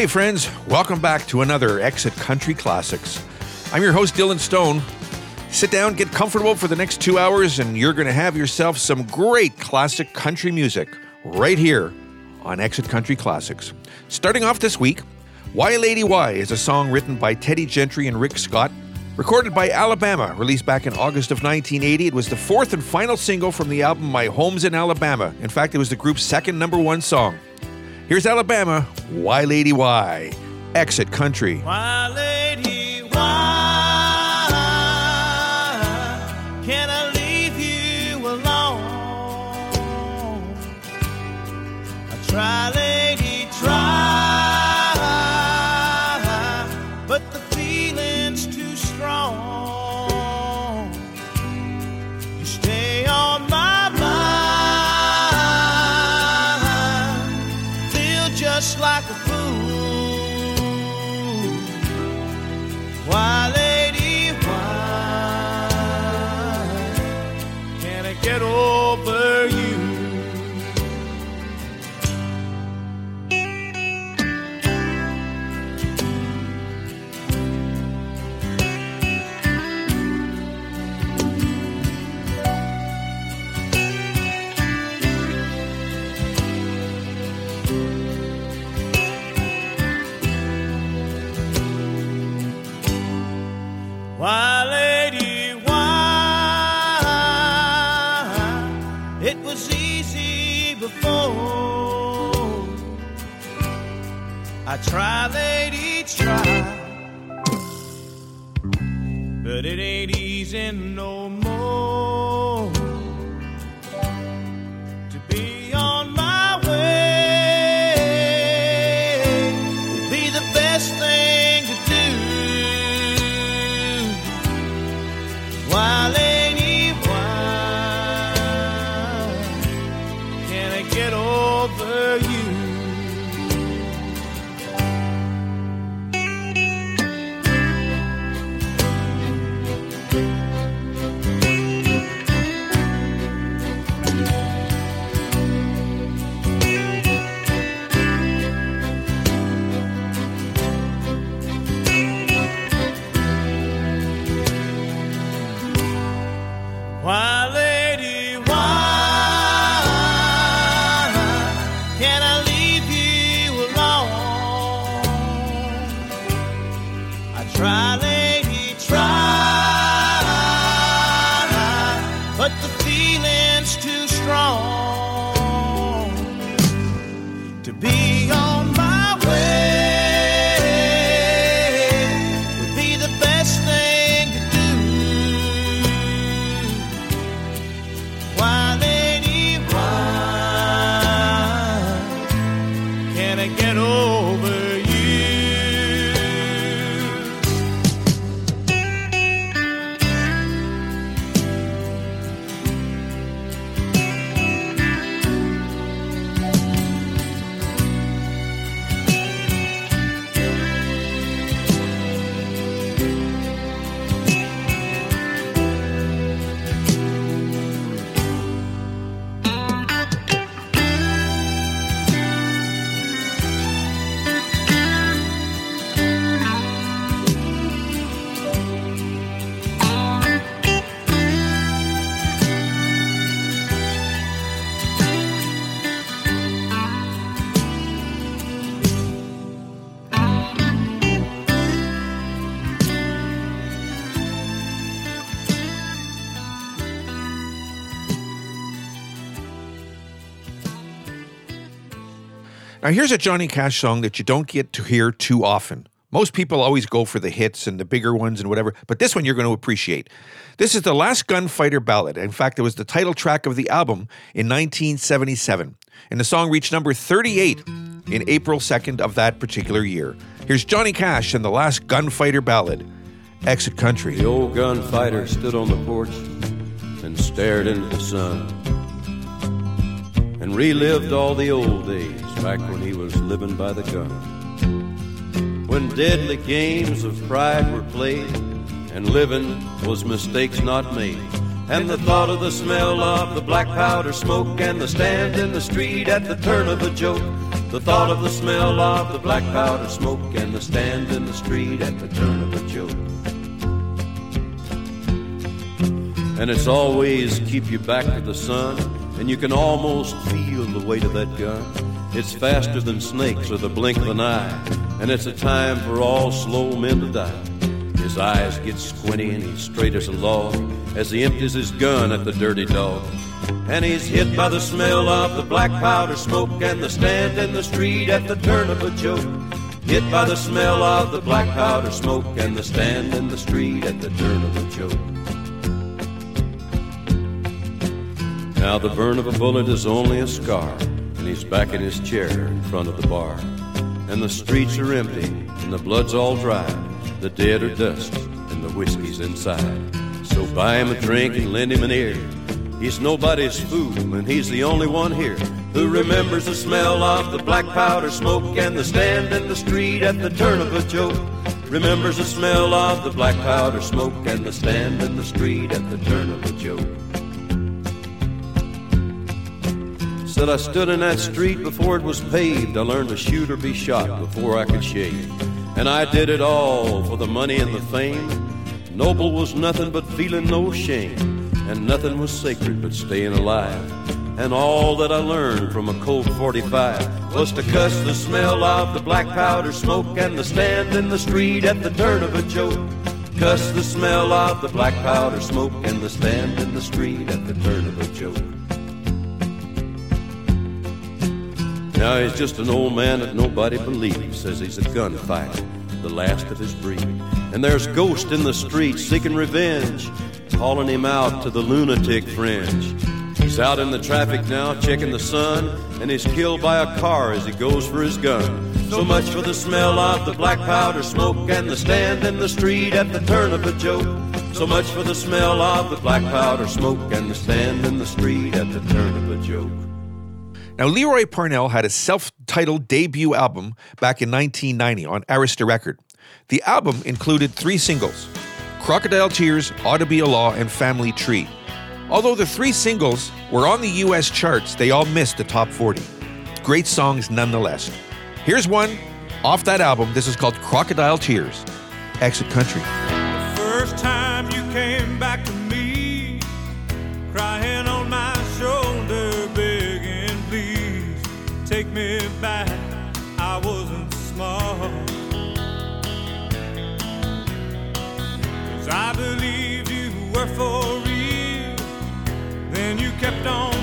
Hey, friends, welcome back to another Exit Country Classics. I'm your host, Dylan Stone. Sit down, get comfortable for the next two hours, and you're going to have yourself some great classic country music right here on Exit Country Classics. Starting off this week, Why Lady Why is a song written by Teddy Gentry and Rick Scott. Recorded by Alabama, released back in August of 1980, it was the fourth and final single from the album My Home's in Alabama. In fact, it was the group's second number one song. Here's Alabama, Why Lady Why, Exit Country. Try, lady, try. But it ain't easy Now, here's a Johnny Cash song that you don't get to hear too often. Most people always go for the hits and the bigger ones and whatever, but this one you're going to appreciate. This is the Last Gunfighter Ballad. In fact, it was the title track of the album in 1977. And the song reached number 38 in April 2nd of that particular year. Here's Johnny Cash and the Last Gunfighter Ballad, Exit Country. The old gunfighter stood on the porch and stared into the sun and relived all the old days back when he was living by the gun. When deadly games of pride were played and living was mistakes not made. And the thought of the smell of the black powder smoke and the stand in the street at the turn of a joke The thought of the smell of the black powder smoke and the stand in the street at the turn of a joke. And it's always keep you back to the sun, and you can almost feel the weight of that gun. It's faster than snakes or the blink of an eye, and it's a time for all slow men to die. His eyes get squinty and he's straight as a log as he empties his gun at the dirty dog. And he's hit by the smell of the black powder smoke and the stand in the street at the turn of a joke. Hit by the smell of the black powder smoke and the stand in the street at the turn of a joke. Now the burn of a bullet is only a scar, he's back in his chair in front of the bar. And the streets are empty, and the blood's all dry. The dead are dust, and the whiskey's inside. So buy him a drink and lend him an ear. He's nobody's fool, and he's the only one here who remembers the smell of the black powder smoke and the stand in the street at the turn of a joke. Remembers the smell of the black powder smoke and the stand in the street at the turn of a joke. Said I stood in that street before it was paved. I learned to shoot or be shot before I could shave. And I did it all for the money and the fame. Noble was nothing but feeling no shame. And nothing was sacred but staying alive. And all that I learned from a Colt 45 was to cuss the smell of the black powder smoke and the stand in the street at the turn of a joke. Cuss the smell of the black powder smoke and the stand in the street at the turn of a joke. Now he's just an old man that nobody believes. Says he's a gunfighter, the last of his breed. And there's ghosts in the streets seeking revenge, calling him out to the lunatic fringe. He's out in the traffic now, checking the sun, and he's killed by a car as he goes for his gun. So much for the smell of the black powder smoke and the stand in the street at the turn of a joke. So much for the smell of the black powder smoke and the stand in the street at the turn of a joke. Now, Lee Roy Parnell had a self titled debut album back in 1990 on Arista Record. The album included three singles Crocodile Tears, Ought to Be a Law, and Family Tree. Although the three singles were on the US charts, they all missed the top 40. Great songs nonetheless. Here's one off that album. This is called Crocodile Tears, Exit Country. I believed you were for real. Then you kept on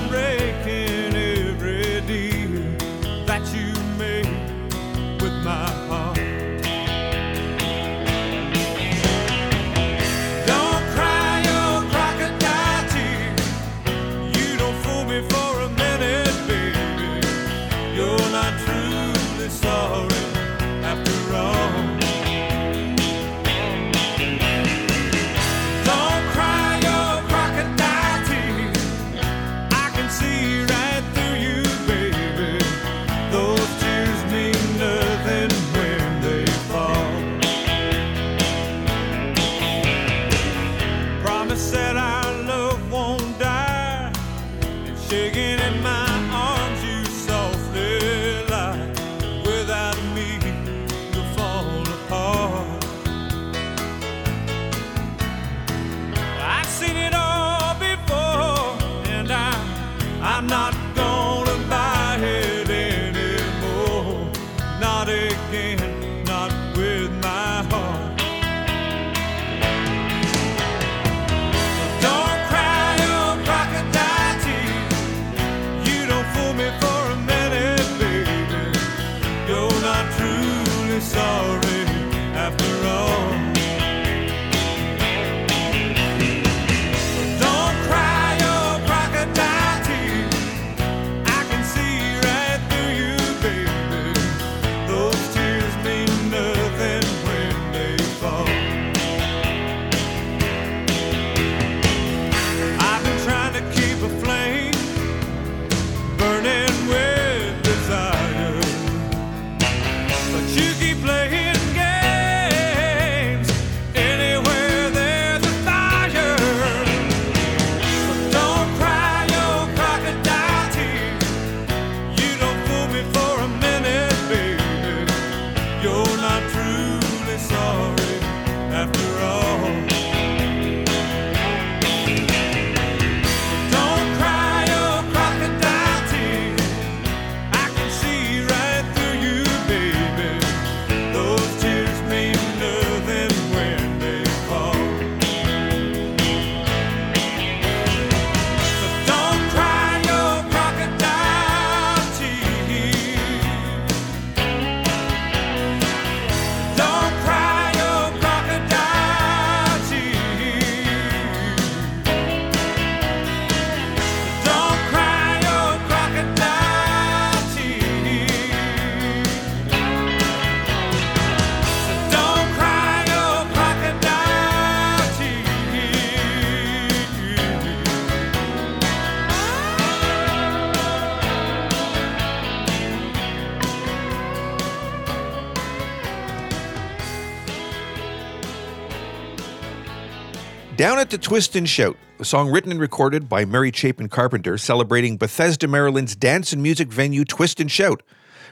At Twist and Shout, a song written and recorded by Mary Chapin Carpenter celebrating Bethesda, Maryland's dance and music venue Twist and Shout.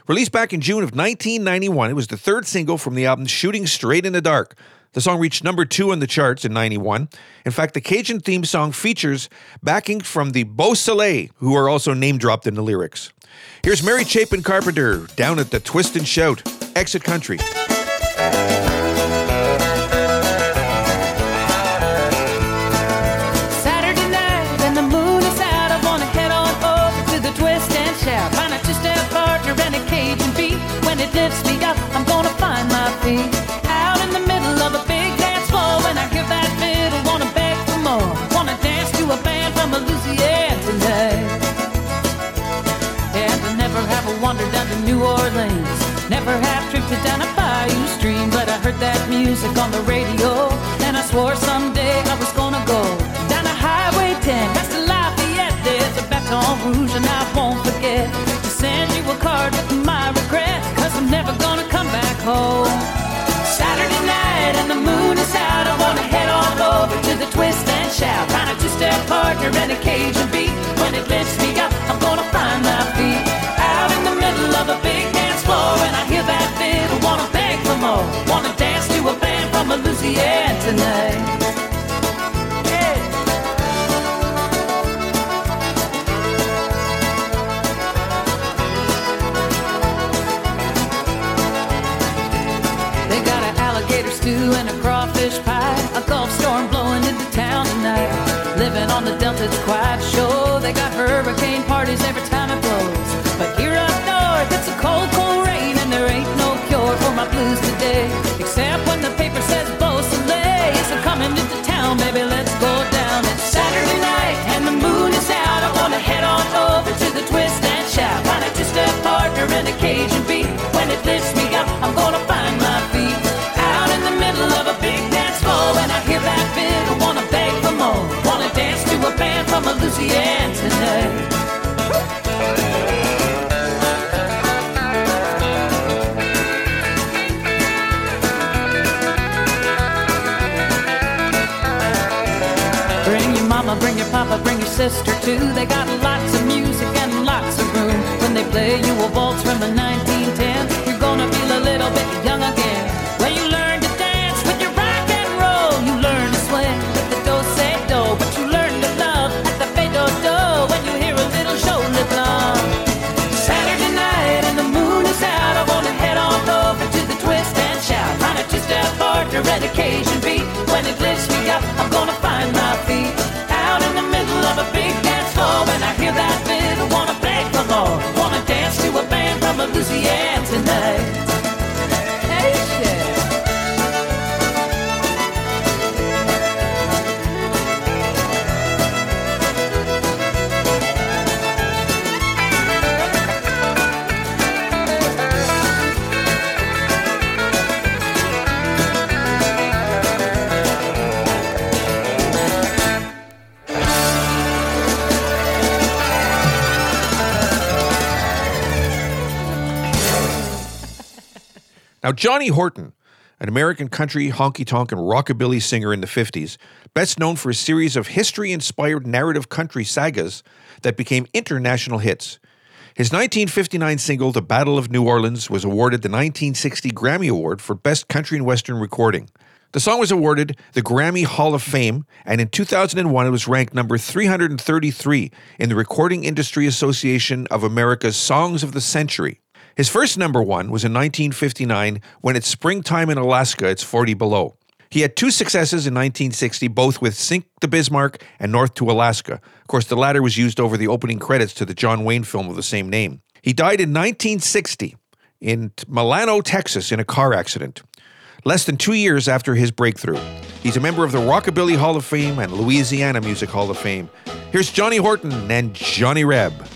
Released back in June of 1991, it was the third single from the album Shooting Straight in the Dark. The song reached number two on the charts in 91. In fact, the Cajun theme song features backing from the Beau Soleil, who are also name dropped in the lyrics. Here's Mary Chapin Carpenter down at the Twist and Shout, Exit Country. Gonna find my feet. Out in the middle of a big dance floor. When I hear that fiddle, wanna beg for more. Wanna dance to a band from Louisiana tonight. And I never have a wander down to New Orleans. Never have drifted down a bayou stream, but I heard that music on the radio, and I swore home. Saturday night and the moon is out. I wanna head on over to the twist and shout. Find a two-step partner and a Cajun beat. When it lifts me up, I'm gonna find my feet. Out in the middle of a big dance floor, and I hear that fiddle. Wanna beg for more. Wanna dance to a band from a Louisiana tonight. Crawfish pie. A Gulf storm blowing into town tonight. Living on the Delta, it's quite sure. They got hurricane parties every time it blows. But here up north, it's a cold, cold rain, and there ain't no cure for my blues today. Except when the paper says Beau Soleil is coming into town, baby, let's go down. It's Saturday night, and the moon is out. I wanna head on over to the twist and shout. Find a two-step partner and a Cajun beat. Louisiana tonight. Bring your mama, bring your papa, bring your sister too. They got lots of music and lots of room. When they play you a waltz from the 1910s, you're gonna feel a little bit young again. When it lifts me up, I'm gonna find my feet. Out in the middle of a big dance floor, when I hear that fiddle, wanna beg for more. Wanna dance to a band from Louisiana tonight. Now, Johnny Horton, an American country, honky tonk, and rockabilly singer in the 50s, best known for a series of history inspired narrative country sagas that became international hits. His 1959 single, The Battle of New Orleans, was awarded the 1960 Grammy Award for Best Country and Western Recording. The song was awarded the Grammy Hall of Fame, and in 2001 it was ranked number 333 in the Recording Industry Association of America's Songs of the Century. His first number one was in 1959 when it's springtime in Alaska, it's 40 below. He had two successes in 1960, both with Sink the Bismarck and North to Alaska. Of course, the latter was used over the opening credits to the John Wayne film of the same name. He died in 1960 in Milano, Texas, in a car accident, less than two years after his breakthrough. He's a member of the Rockabilly Hall of Fame and Louisiana Music Hall of Fame. Here's Johnny Horton and Johnny Reb.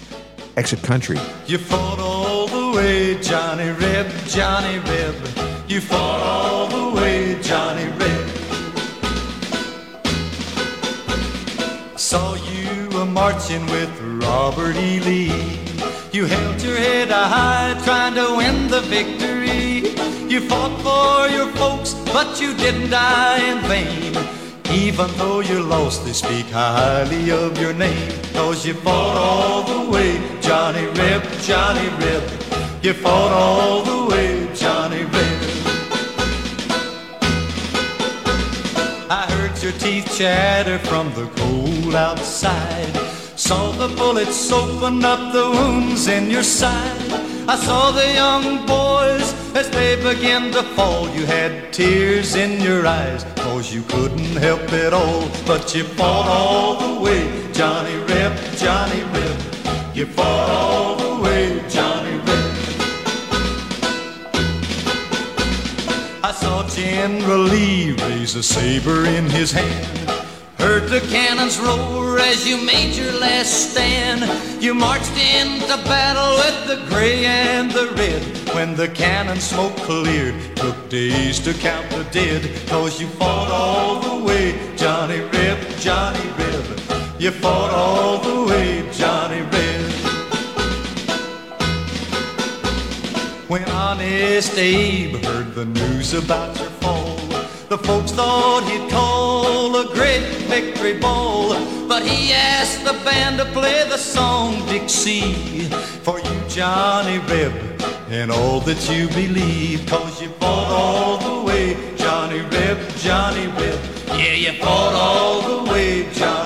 Exit Country. You way, Johnny Reb, Johnny Reb. You fought all the way, Johnny Reb. Saw you a marching with Robert E. Lee. You held your head high, trying to win the victory. You fought for your folks, but you didn't die in vain. Even though you're lost, they speak highly of your name. Cause you fought all the way, Johnny Reb, Johnny Reb. You fought all the way, Johnny Reb. I heard your teeth chatter from the cold outside. Saw the bullets open up the wounds in your side. I saw the young boys as they began to fall. You had tears in your eyes, cause you couldn't help it all. But you fought all the way, Johnny Reb, Johnny Reb. You fought all saw General Lee raise a saber in his hand. Heard the cannons roar as you made your last stand. You marched into battle with the gray and the red. When the cannon smoke cleared, took days to count the dead. Cause you fought all the way, Johnny Reb, Johnny Reb. You fought all the way, Johnny Reb. When Honest Abe heard the news about your fall, the folks thought he'd call a great victory ball. But he asked the band to play the song Dixie for you, Johnny Reb, and all that you believe. Cause you fought all the way, Johnny Reb, Johnny Reb. Yeah, you fought all the way, Johnny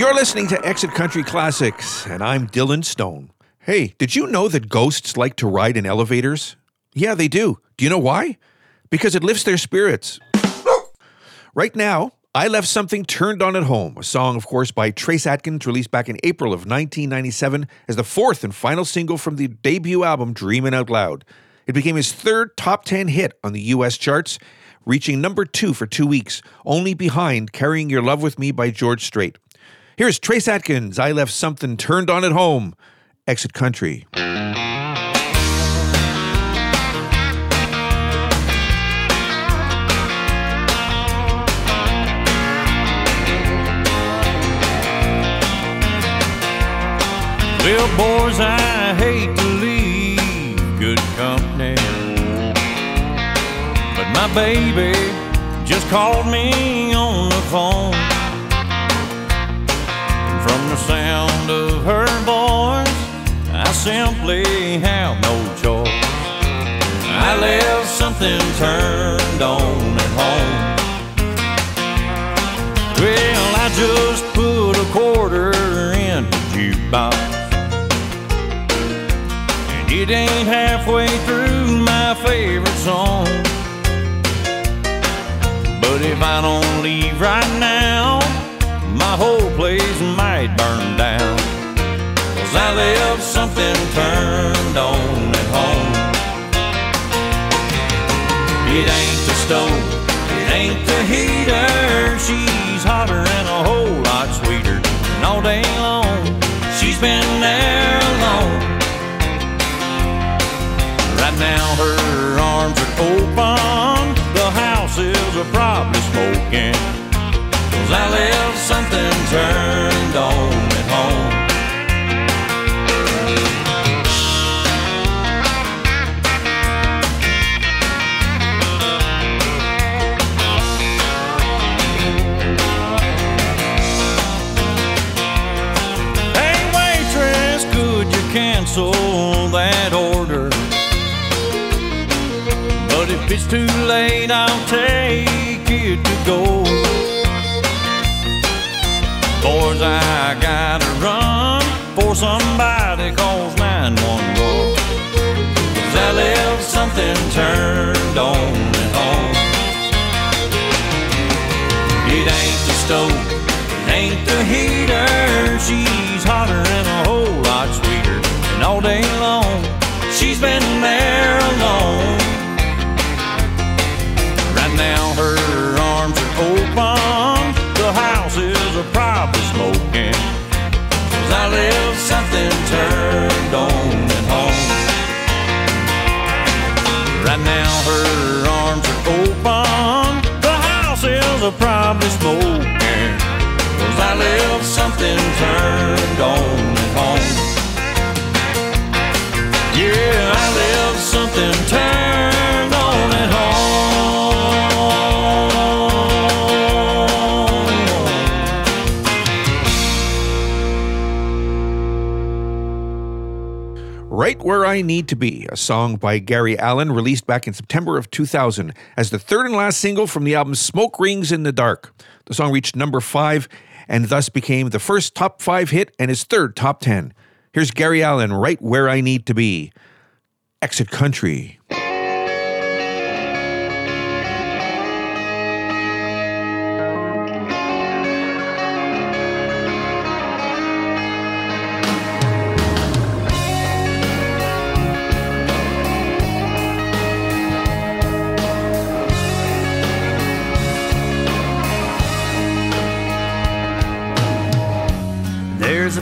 You're listening to Exit Country Classics, and I'm Dylan Stone. Hey, did you know that ghosts like to ride in elevators? Yeah, they do. Do you know why? Because it lifts their spirits. Right now, I Left Something Turned On at Home, a song, of course, by Trace Adkins, released back in April of 1997 as the fourth and final single from the debut album Dreamin' Out Loud. It became his third top 10 hit on the US charts, reaching number two for two weeks, only behind Carrying Your Love With Me by George Strait. Here's Trace Adkins, I Left Something Turned On at Home, Exit Country. Well, boys, I hate to leave good company. But my baby just called me on the phone. The sound of her voice, I simply have no choice. I left something turned on at home. Well, I just put a quarter in the jukebox. And it ain't halfway through my favorite song. But if I don't leave right now, my whole place might burn down. Cause I left something turned on at home. It ain't the stove, it ain't the heater. She's hotter and a whole lot sweeter. And all day long, she's been there alone. Right now, her arms are open. The houses are probably smoking. Cause I left something turned on at home. Hey waitress, could you cancel that order? But if it's too late, I'll take it to go. Boys, I gotta run for somebody calls 911. Cause I left something turned on at home. It ain't the stove, probably smoking. I left something turned on I Need to Be, a song by Gary Allan released back in September of 2000 as the third and last single from the album Smoke Rings in the Dark. The song reached number five and thus became the first top five hit and his third top 10. Here's Gary Allan, Right Where I Need to Be. Exit Country.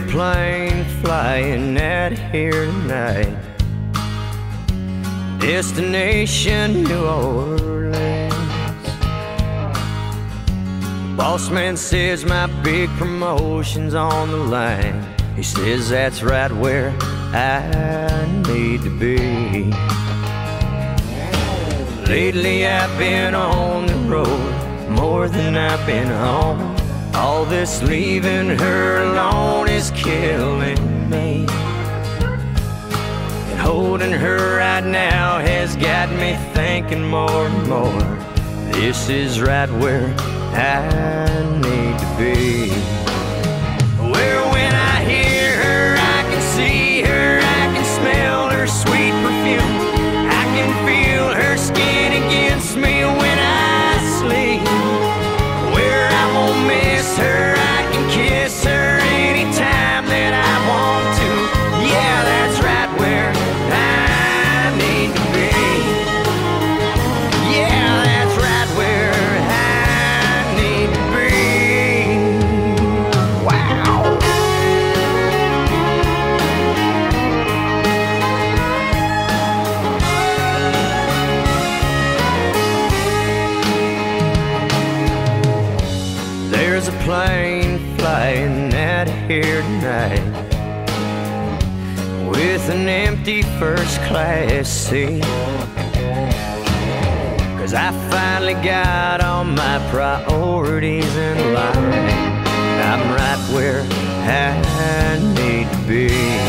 Plane flying out here tonight. Destination New Orleans. Boss man says my big promotion's on the line. He says that's right where I need to be. Lately I've been on the road more than I've been home. All this leaving her alone is killing me. And holding her right now has got me thinking more and more. This is right where I need to be. Where an empty first class seat. Cause I finally got all my priorities in line. I'm right where I need to be.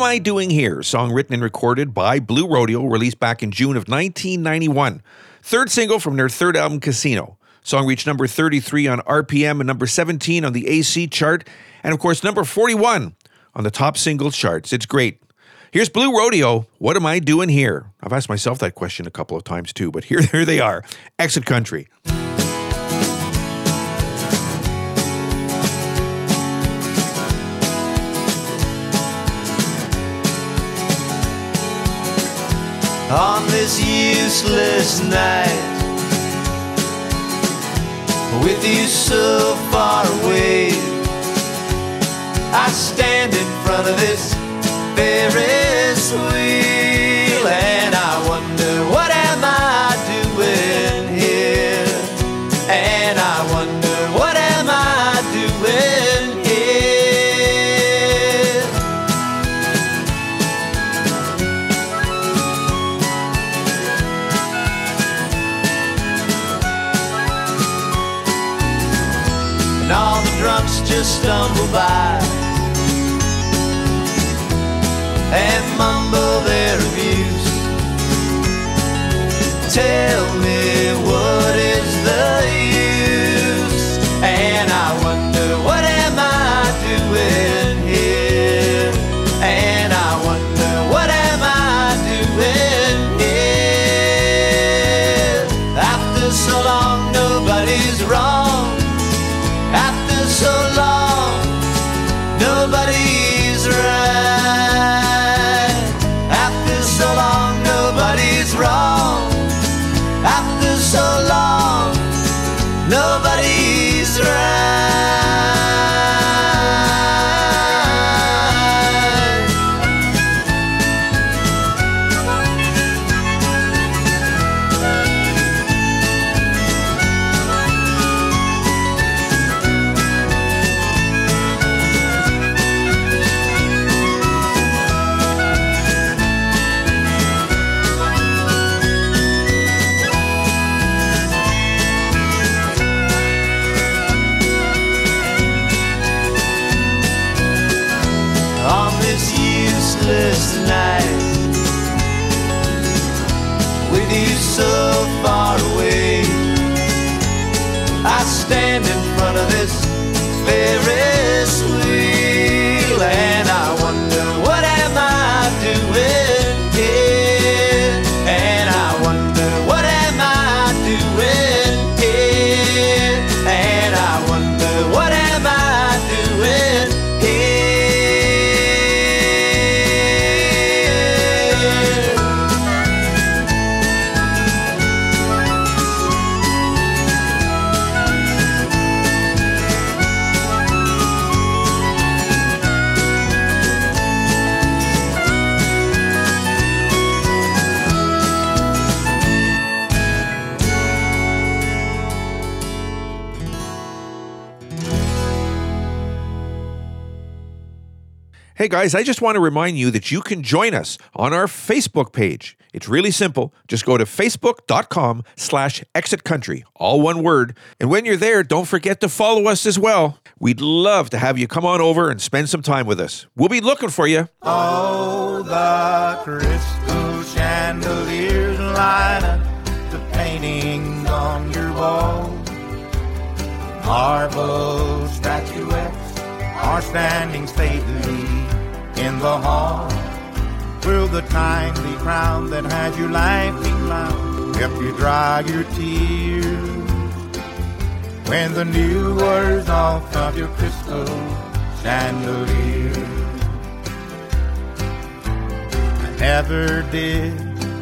Am I Doing Here? Song written and recorded by Blue Rodeo, released back in June of 1991. Third single from their third album, Casino. Song reached number 33 on RPM and number 17 on the AC chart, and of course, number 41 on the top single charts. It's great. Here's Blue Rodeo. What am I doing here? I've asked myself that question a couple of times too, but here, here they are. Exit Country. On this useless night. With you so far away, I stand in front of this Ferris wheel stumble by and mumble their abuse. Tell guys, I just want to remind you that you can join us on our Facebook page. It's really simple. Just go to facebook.com slash exit country, all one word. And when you're there, don't forget to follow us as well. We'd love to have you come on over and spend some time with us. We'll be looking for you. Oh, the crystal chandeliers line up the paintings on your wall. Marble statuettes are standing stately in the hall. Will the timely crown that had you laughing loud help you dry your tears? When the new wears off of your crystal chandelier. I never did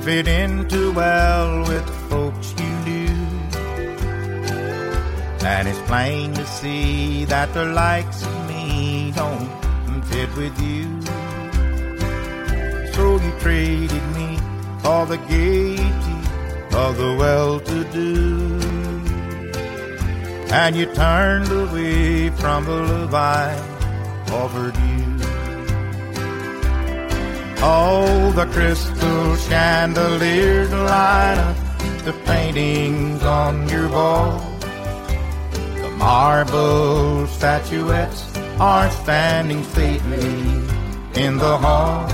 fit in too well with folks you knew. And it's plain to see that the likes of me don't with you. So you traded me for the gaiety of the well-to-do. And you turned away from the love I offered you. All the crystal chandeliers light up the paintings on your wall. The marble statuettes are standing stately in the hall.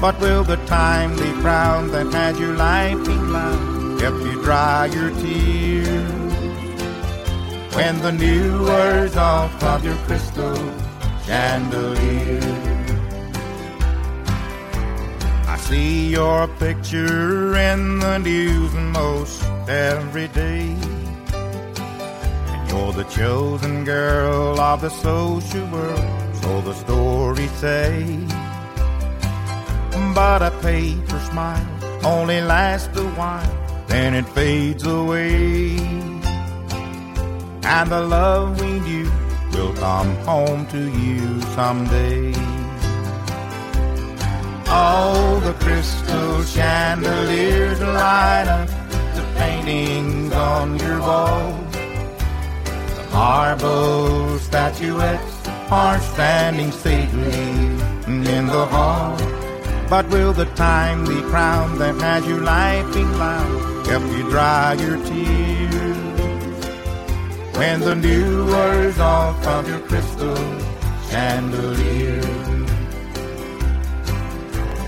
But will the timely crown that had you laughing loud help you dry your tears? When the new wears off of your crystal chandelier. I see your picture in the news most every day. You're the chosen girl of the social world, so the stories say. But a paper smile only lasts a while, then it fades away. And the love we knew will come home to you someday. All the crystal chandeliers light up the paintings on your wall. Marble statuettes are standing stately in the hall. But will the timely crown that has you laughing loud help you dry your tears? When the new wears off of your crystal chandelier.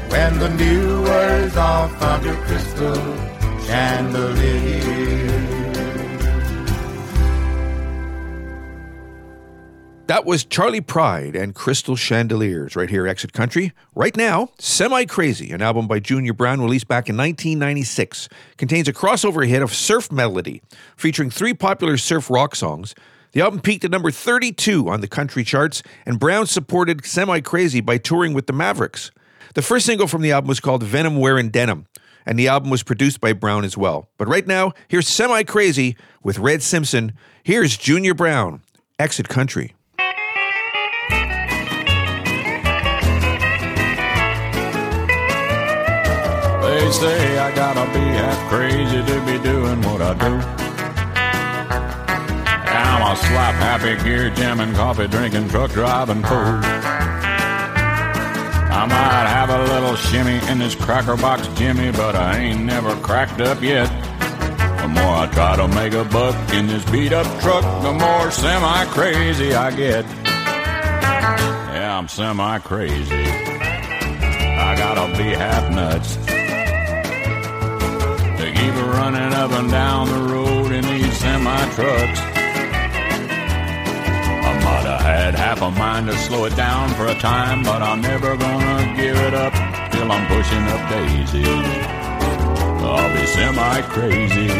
When the new wears off of your crystal chandelier. That was Charlie Pride and Crystal Chandeliers right here, Exit Country. Right now, Semi Crazy, an album by Junior Brown released back in 1996, contains a crossover hit of Surf Medley, featuring three popular surf rock songs. The album peaked at number 32 on the country charts, and Brown supported Semi Crazy by touring with the Mavericks. The first single from the album was called Venom Wearing Denim, and the album was produced by Brown as well. But right now, here's Semi Crazy with Red Simpson. Here's Junior Brown, Exit Country. They say I gotta be half crazy to be doing what I do. I'm a slap happy gear jamming, coffee drinking, truck driving fool. I might have a little shimmy in this cracker box Jimmy, but I ain't never cracked up yet. The more I try to make a buck in this beat up truck, the more semi crazy I get. Yeah, I'm semi crazy. I gotta be half nuts keep running up and down the road in these semi trucks. I might have had half a mind to slow it down for a time, but I'm never gonna give it up till I'm pushing up Daisy. I'll be semi crazy.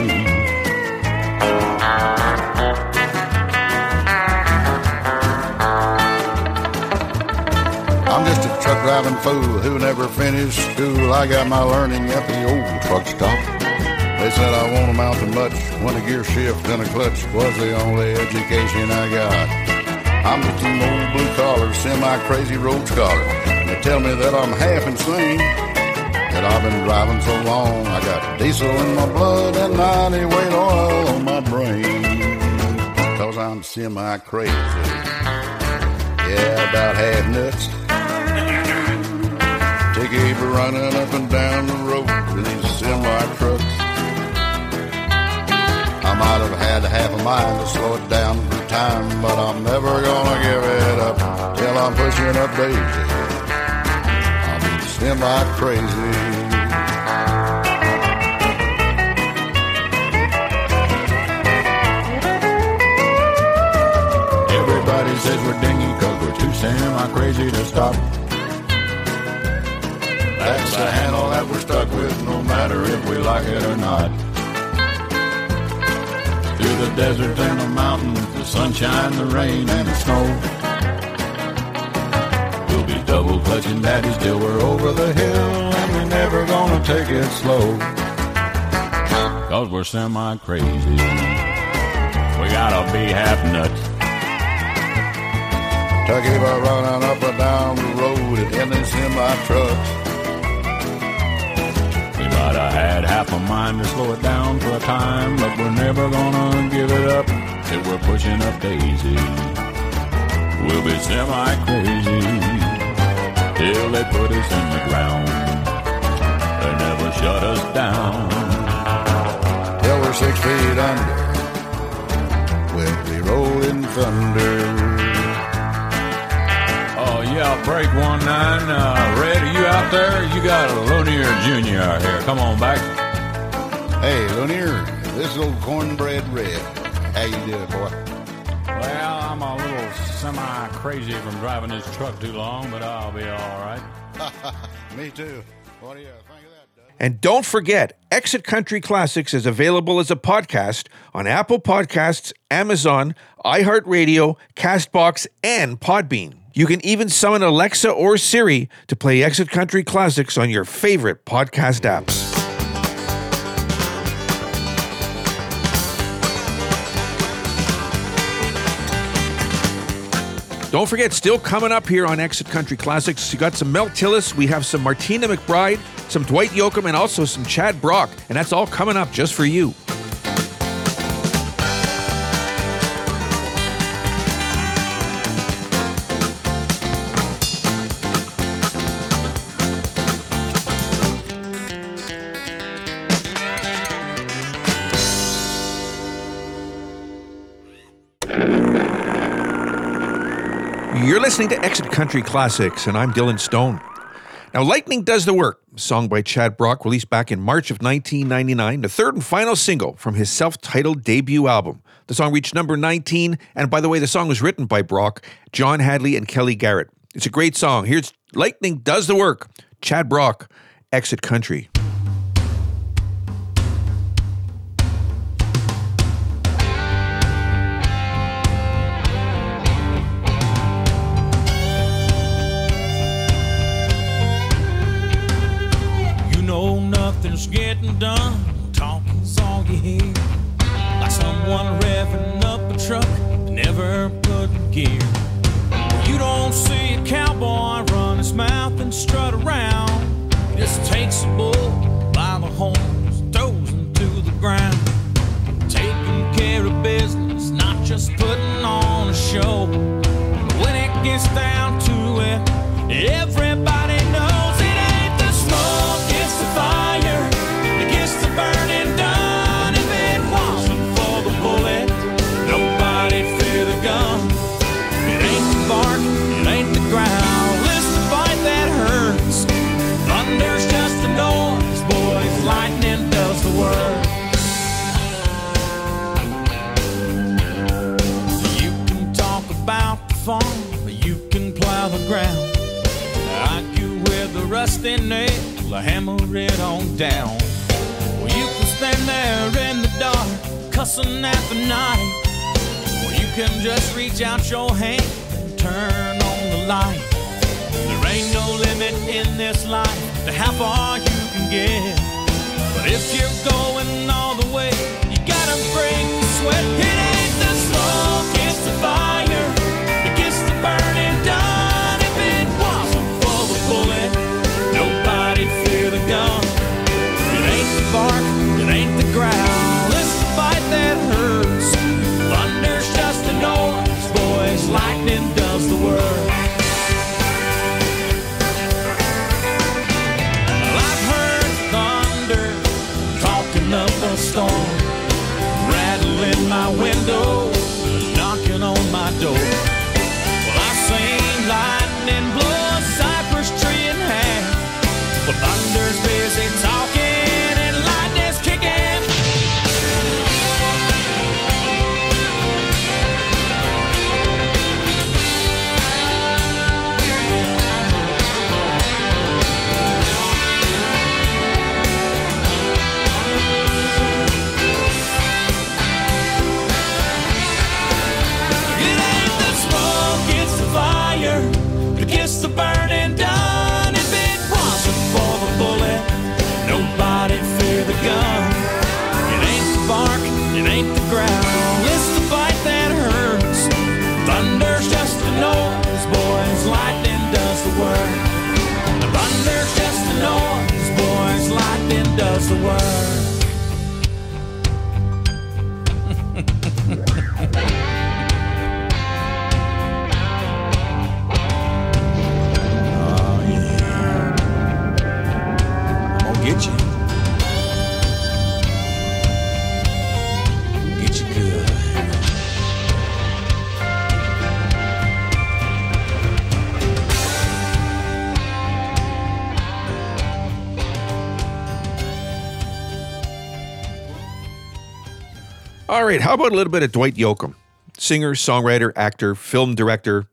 I'm just a truck driving fool who never finished school. I got my learning at the old truck stop. They said I won't amount to much when a gear shift and a clutch was the only education I got. I'm just an old blue collar, semi crazy road scholar. They tell me that I'm half insane. That I've been driving so long, I got diesel in my blood and 90 weight oil on my brain. Cause I'm semi crazy. Yeah, about half nuts. To keep running up and down the road in these semi trucks. Might have had half a mind to slow it down for time, but I'm never gonna give it up till I'm pushing up Daisy. I'm semi crazy. Everybody says we're dingy cause we're too semi crazy to stop. That's the handle that we're stuck with no matter if we like it or not. Through the desert and the mountains, the sunshine, the rain, and the snow. We'll be double clutching daddies till we're over the hill, and we're never gonna take it slow. Cause we're semi crazy. We gotta be half nuts. Keep her running up and down the road in these semi trucks. Had half a mind to slow it down for a time, but we're never gonna give it up till we're pushing up Daisy. We'll be semi crazy till they put us in the ground. They never shut us down. Till we're six feet under. We'll be rolling thunder. Yeah, break one nine. Uh, Red, are you out there? You got a Lonier Junior out here. Come on back. Hey, Lunier, this is old cornbread red. How you doing, boy? Well, I'm a little semi crazy from driving this truck too long, but I'll be all right. Me too. What do you think of that, Doug? And don't forget, Exit Country Classics is available as a podcast on Apple Podcasts, Amazon, iHeartRadio, Castbox, and Podbean. You can even summon Alexa or Siri to play Exit Country Classics on your favorite podcast apps. Don't forget, still coming up here on Exit Country Classics, you got some Mel Tillis, we have some Martina McBride, some Dwight Yoakam, and also some Chad Brock. And that's all coming up just for you. Listening to Exit Country Classics, and I'm Dylan Stone. Now, Lightning Does the Work, song by Chad Brock, released back in March of 1999, the third and final single from his self titled debut album. The song reached number 19, and by the way, the song was written by Brock, John Hadley, and Kelly Garrett. It's a great song. Here's Lightning Does the Work, Chad Brock, Exit Country. it's getting done, talking's all you hear. Like someone revving up a truck, never put gear. You don't see a cowboy run his mouth and strut around. He just takes a bull by the horns, throws him to the ground. Taking care of business, not just putting on a show. When it gets down to it, everybody knows. Rusty nail, hammer it on down. Well, you can stand there in the dark, cussing at the night. Or you can just reach out your hand and turn on the light. There ain't no limit in this life to how far you can get. But if you're going all the way, you gotta bring sweat. It All right, how about a little bit of Dwight Yoakam? Singer, songwriter, actor, film director.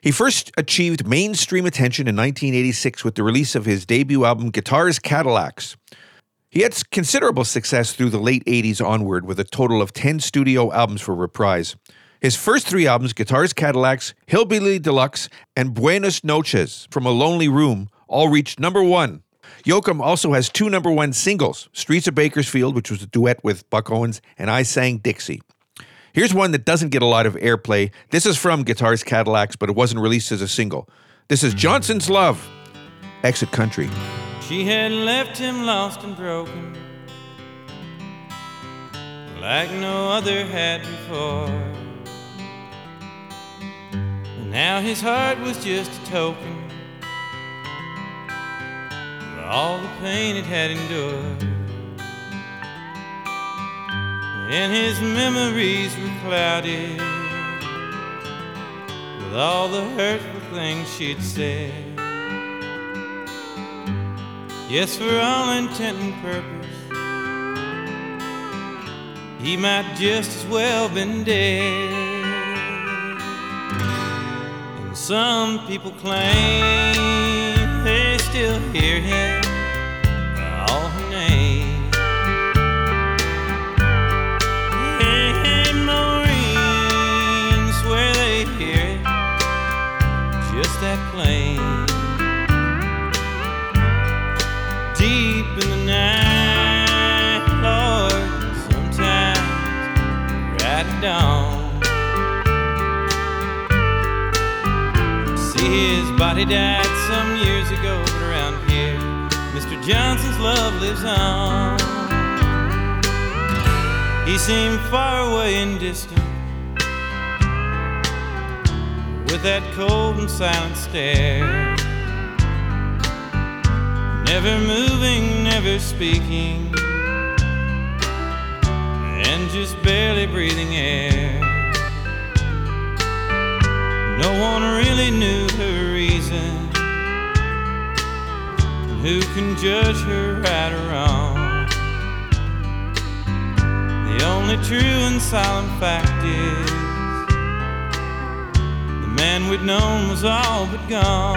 He first achieved mainstream attention in 1986 with the release of his debut album, Guitars Cadillacs. He had considerable success through the late 80s onward with a total of 10 studio albums for Reprise. His first three albums, Guitars Cadillacs, Hillbilly Deluxe, and Buenas Noches from a Lonely Room, all reached number one. Yoakam also has two number one singles Streets of Bakersfield, which was a duet with Buck Owens, and I Sang Dixie. Here's one that doesn't get a lot of airplay. This is from Guitars Cadillacs, but it wasn't released as a single. This is Johnson's Love, Exit Country. She had left him lost and broken, like no other had before. Now his heart was just a token all the pain it had endured. And his memories were clouded with all the hurtful things she'd said. Yes, for all intent and purpose, he might just as well been dead. And some people claim still hear him call her name. And Marines swear they hear it just that plain. deep in the night, Lord, sometimes right at dawn. His body died some years ago, Johnson's love lives on. He seemed far away and distant, with that cold and silent stare. Never moving, never speaking, and just barely breathing air. No one really knew her reason. Who can judge her right or wrong? The only true and silent fact is the man we'd known was all but gone.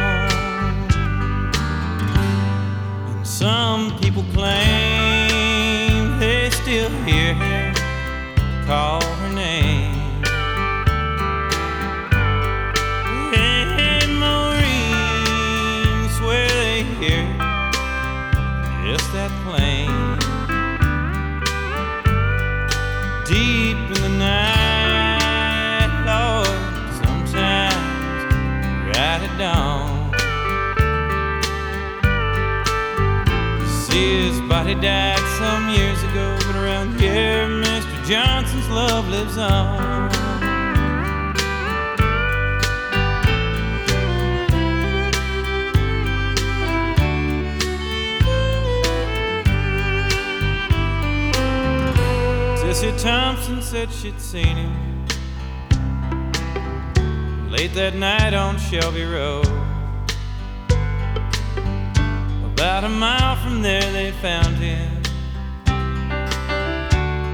And some people claim they still hear her call just that plain. Deep in the night, Lord, sometimes right at dawn. See, his body died some years ago, but around here, Mr. Johnson's love lives on. Sissy Thompson said she'd seen him late that night on Shelby Road. About a mile from there, they found him.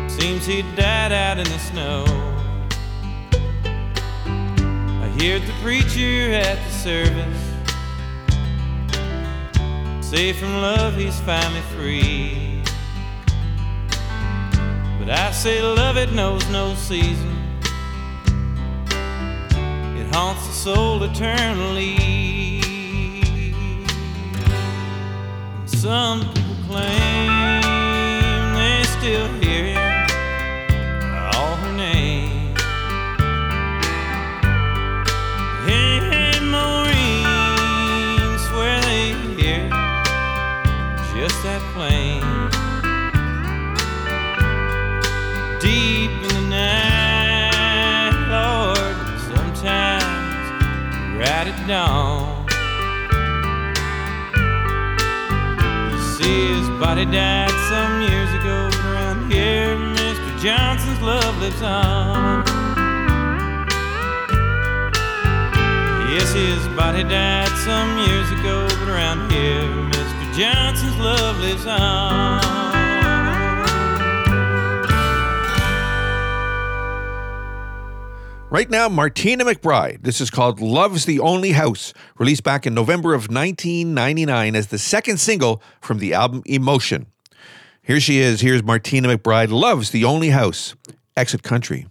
Seems he'd died out in the snow. I heard the preacher at the service say from love he's finally free. But I say love it knows no season. It haunts the soul eternally. And some people claim they still dawn. You see, his body died some years ago, around here, Mr. Johnson's love lives on. Yes, his body died some years ago, but around here, Mr. Johnson's love lives on. Right now, Martina McBride. This is called Love's the Only House, released back in November of 1999 as the second single from the album Emotion. Here she is. Here's Martina McBride, Love's the Only House, Exit Country.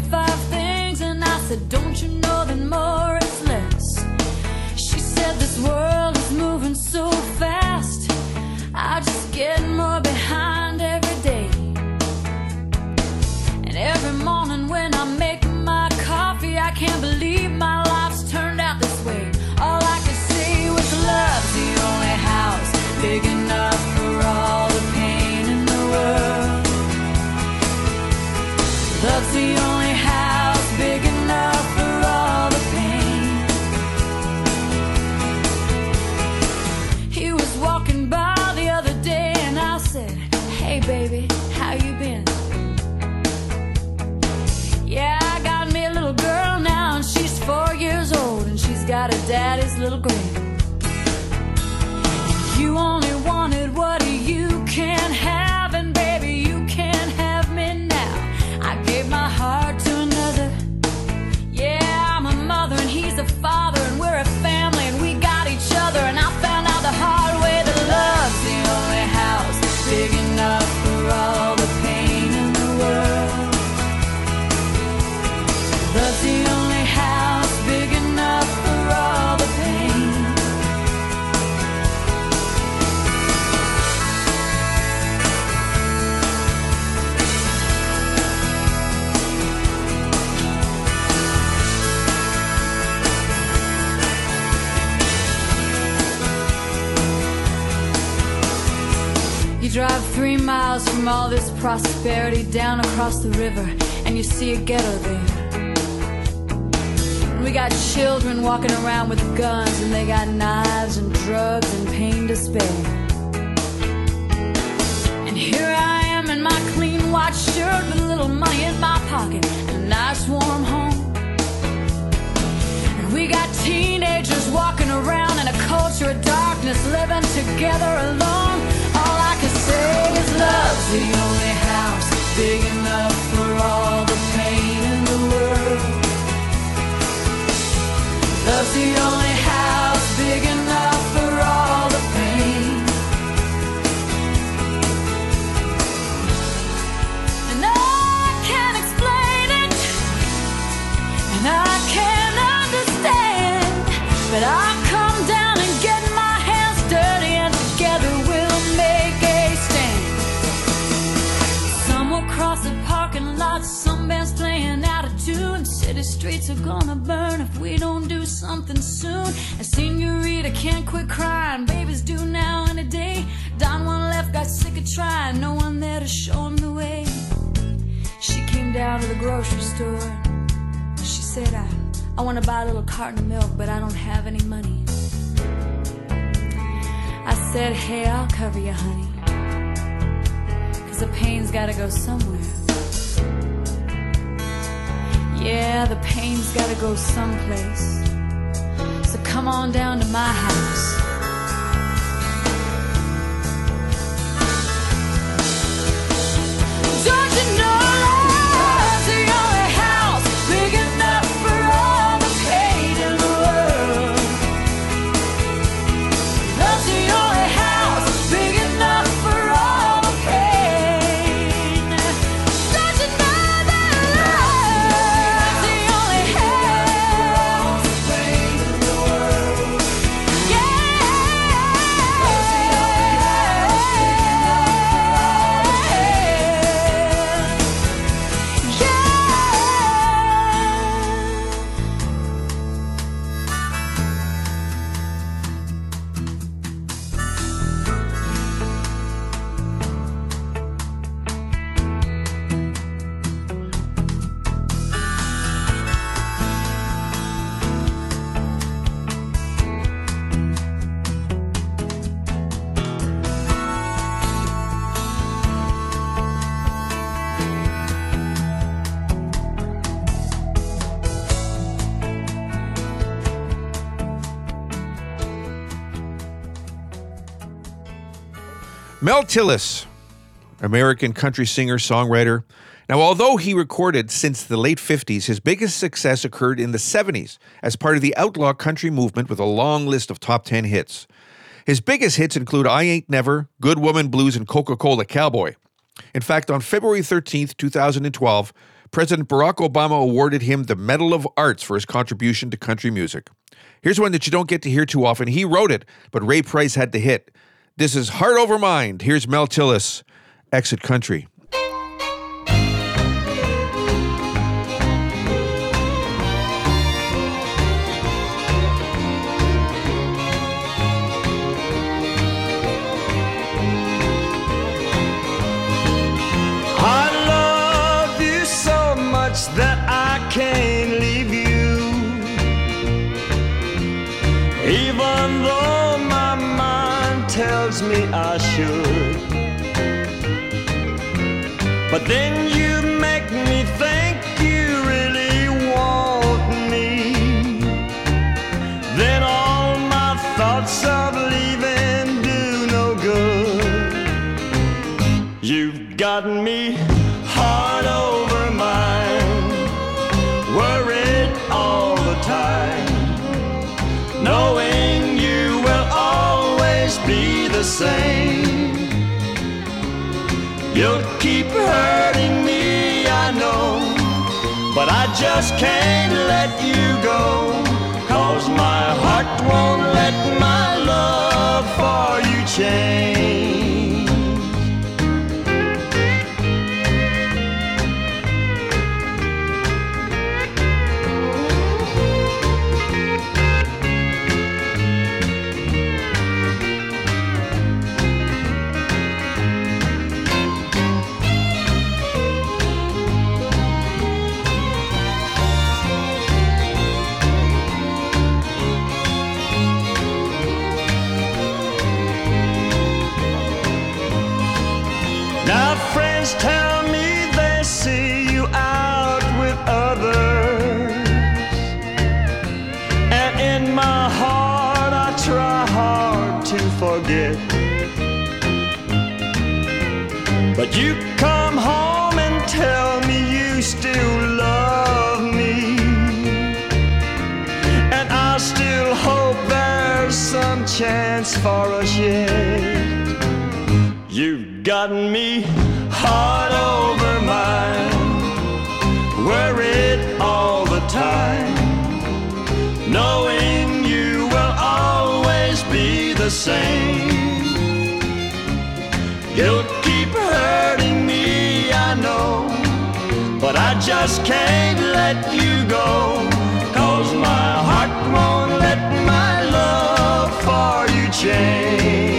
25 things, and I said, Don't you know that more is less? She said, This world is moving so fast, I just get more behind got a daddy's little grin. You only wanted what you can have, drive three miles from all this prosperity down across the river, and you see a ghetto there. We got children walking around with guns, and they got knives and drugs and pain to spare. And here I am in my clean white shirt with a little money in my pocket and a nice warm home. And we got teenagers walking around in a culture of darkness, living together alone. Love's the only house big enough for all the pain in the world. Love's the only house big enough for all the pain. And I can't explain it, and I City streets are gonna burn if we don't do something soon. And Senorita can't quit crying, babies do now and a day. Don one left, got sick of trying, no one there to show him the way. She came down to the grocery store. She said, I, I want to buy a little carton of milk, but I don't have any money. I said, Hey, I'll cover you, honey. Cause the pain's gotta go somewhere. Yeah, the pain's gotta go someplace. So come on down to my house. Mel Tillis, American country singer, songwriter. Now, although he recorded since the late 50s, his biggest success occurred in the 70s as part of the outlaw country movement with a long list of top 10 hits. His biggest hits include I Ain't Never, Good Woman Blues, and Coca Cola Cowboy. In fact, on February 13th, 2012, President Barack Obama awarded him the Medal of Arts for his contribution to country music. Here's one that you don't get to hear too often. He wrote it, but Ray Price had to hit. This is Heart Over Mind. Here's Mel Tillis, Exit Country. But then you make me think you really want me. Then all my thoughts of leaving do no good. You've got me just can't let you go, cause my heart won't let my love for you change. Gotten me heart over mind, worried all the time, knowing you will always be the same. You'll keep hurting me, I know, but I just can't let you go. Cause my heart won't let my love for you change.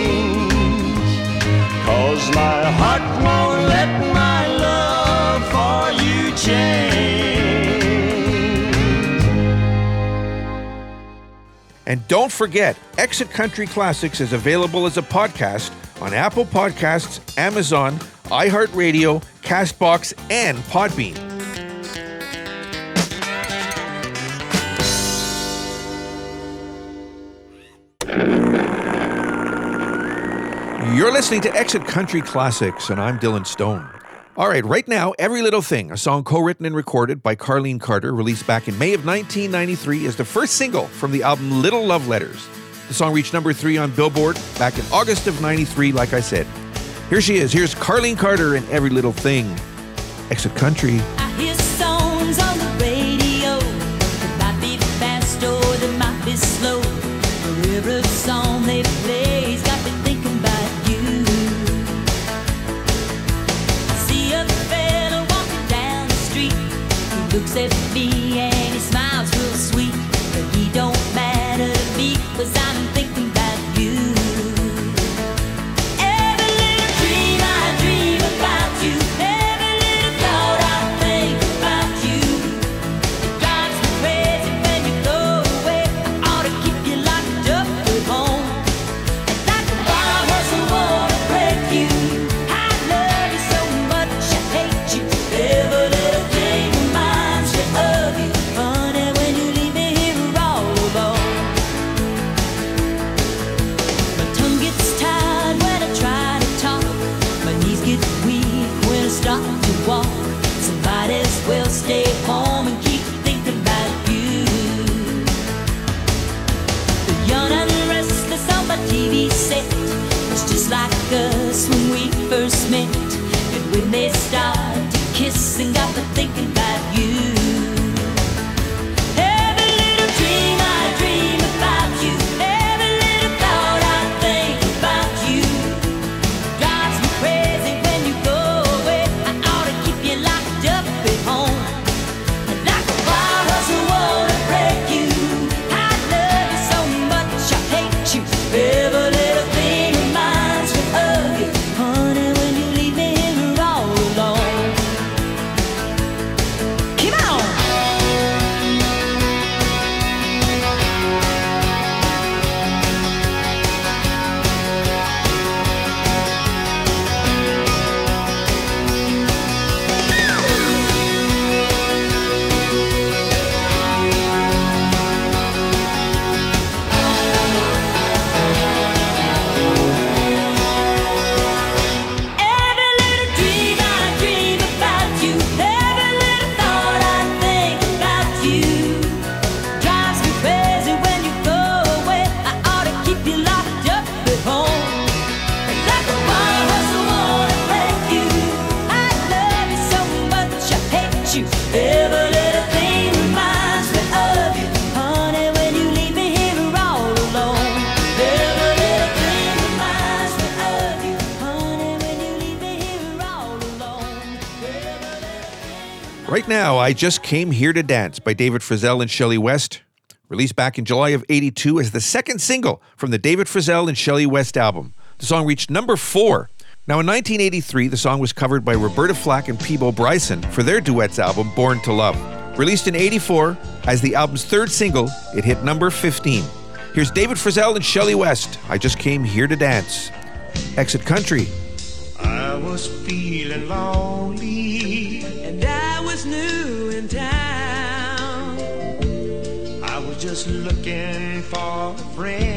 Cause my heart won't let my love for you change. And don't forget, Exit Country Classics is available as a podcast on Apple Podcasts, Amazon, iHeartRadio, Castbox, and Podbean. You're listening to Exit Country Classics, and I'm Dylan Stone. All right, right now, Every Little Thing, a song co written and recorded by Carlene Carter, released back in May of 1993, is the first single from the album Little Love Letters. The song reached number three on Billboard back in August of 93, like I said. Here she is. Here's Carlene Carter and Every Little Thing. Exit Country. Looks at me and he smiles real sweet. But he don't matter to me, cause I'm I Just Came Here to Dance by David Frizzell and Shelley West, released back in July of 82 as the second single from the David Frizzell and Shelley West album. The song reached number four. Now, in 1983, the song was covered by Roberta Flack and Peabo Bryson for their duets album Born to Love. Released in 84 as the album's third single, it hit number 15. Here's David Frizzell and Shelley West. I Just Came Here to Dance. Exit Country. I was feeling lonely looking for a friend.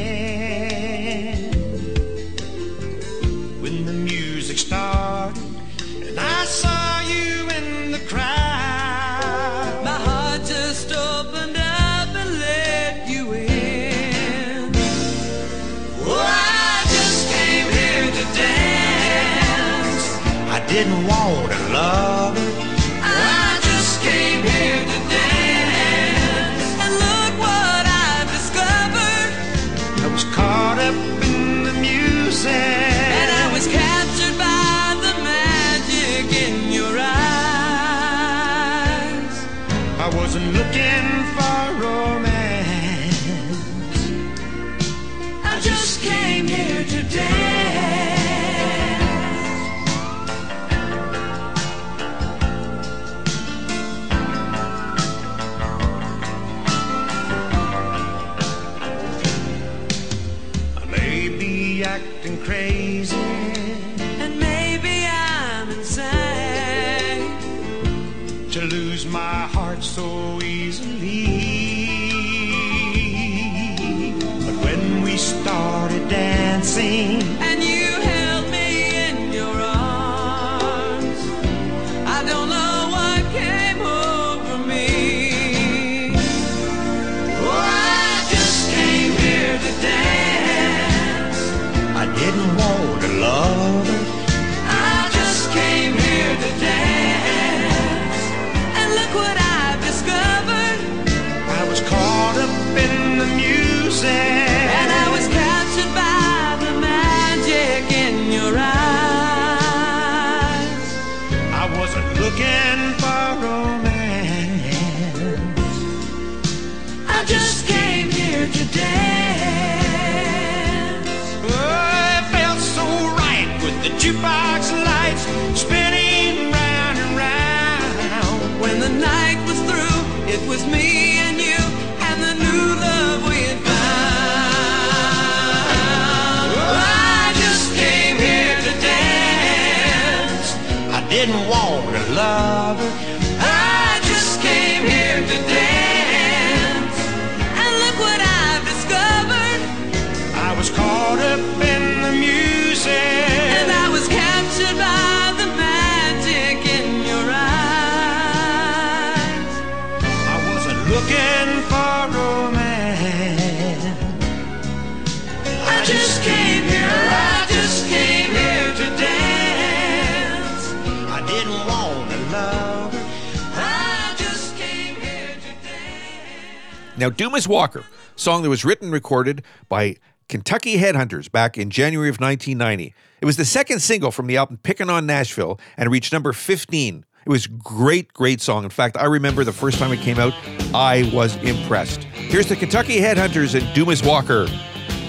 Now, Dumas Walker, song that was written and recorded by Kentucky Headhunters back in January of 1990. It was the second single from the album Pickin' on Nashville and reached number 15. It was great, great song. In fact, I remember the first time it came out, I was impressed. Here's the Kentucky Headhunters and Dumas Walker,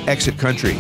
Exit Country.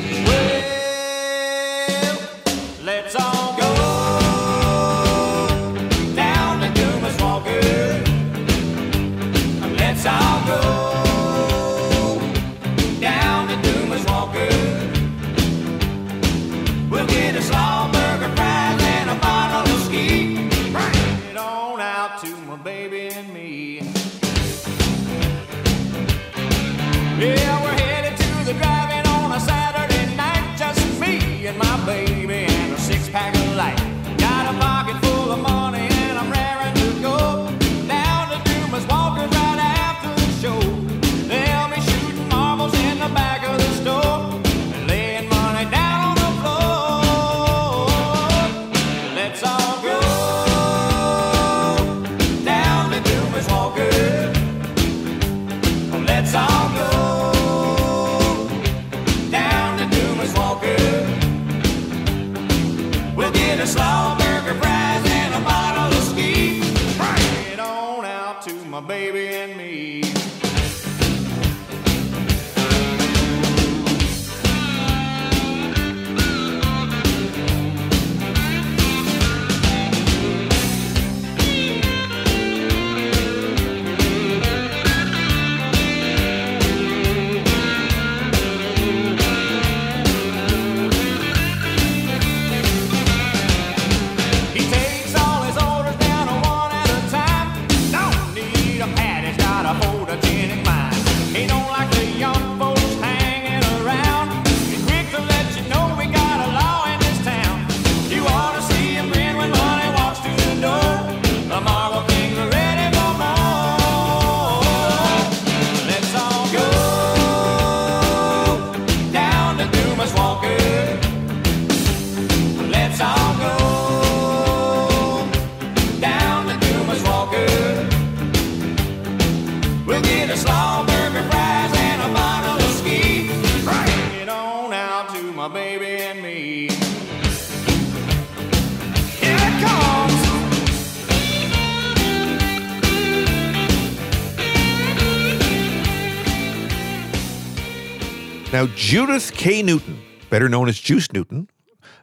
Judith K. Newton, better known as Juice Newton,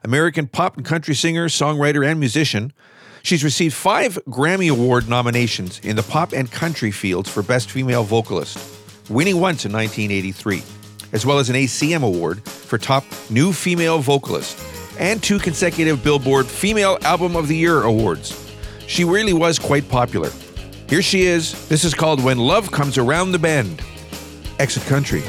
American pop and country singer, songwriter, and musician. She's received five Grammy Award nominations in the pop and country fields for Best Female Vocalist, winning once in 1983, as well as an ACM Award for Top New Female Vocalist, and two consecutive Billboard Female Album of the Year awards. She really was quite popular. Here she is. This is called When Love Comes Around the Bend. Exit Country.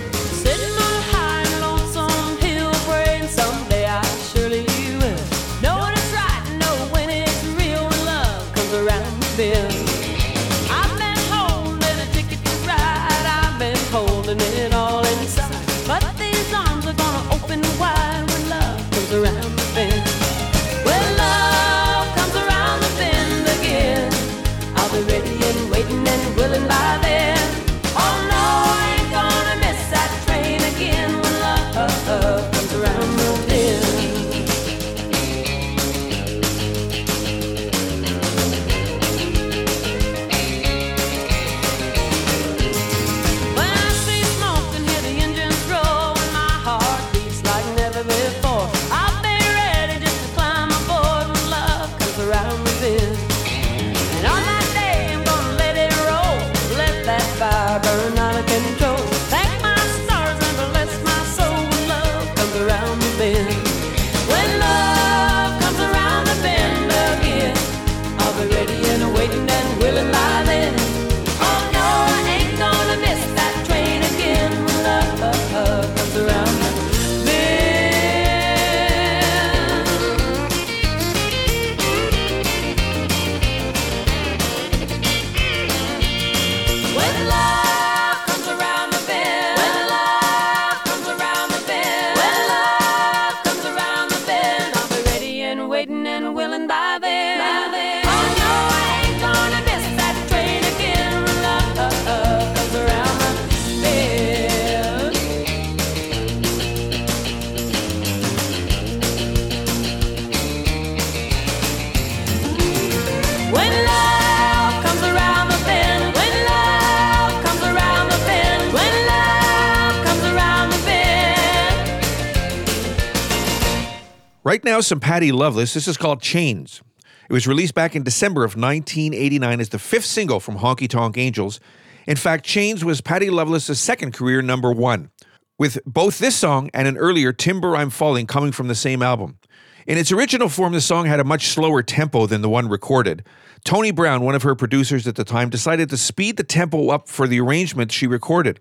Now, some Patty Loveless. This is called Chains. It was released back in December of 1989 as the fifth single from Honky Tonk Angels. In fact, Chains was Patty Loveless's second career number one, with both this song and an earlier Timber I'm Falling coming from the same album. In its original form, the song had a much slower tempo than the one recorded. Tony Brown, one of her producers at the time, decided to speed the tempo up for the arrangement she recorded.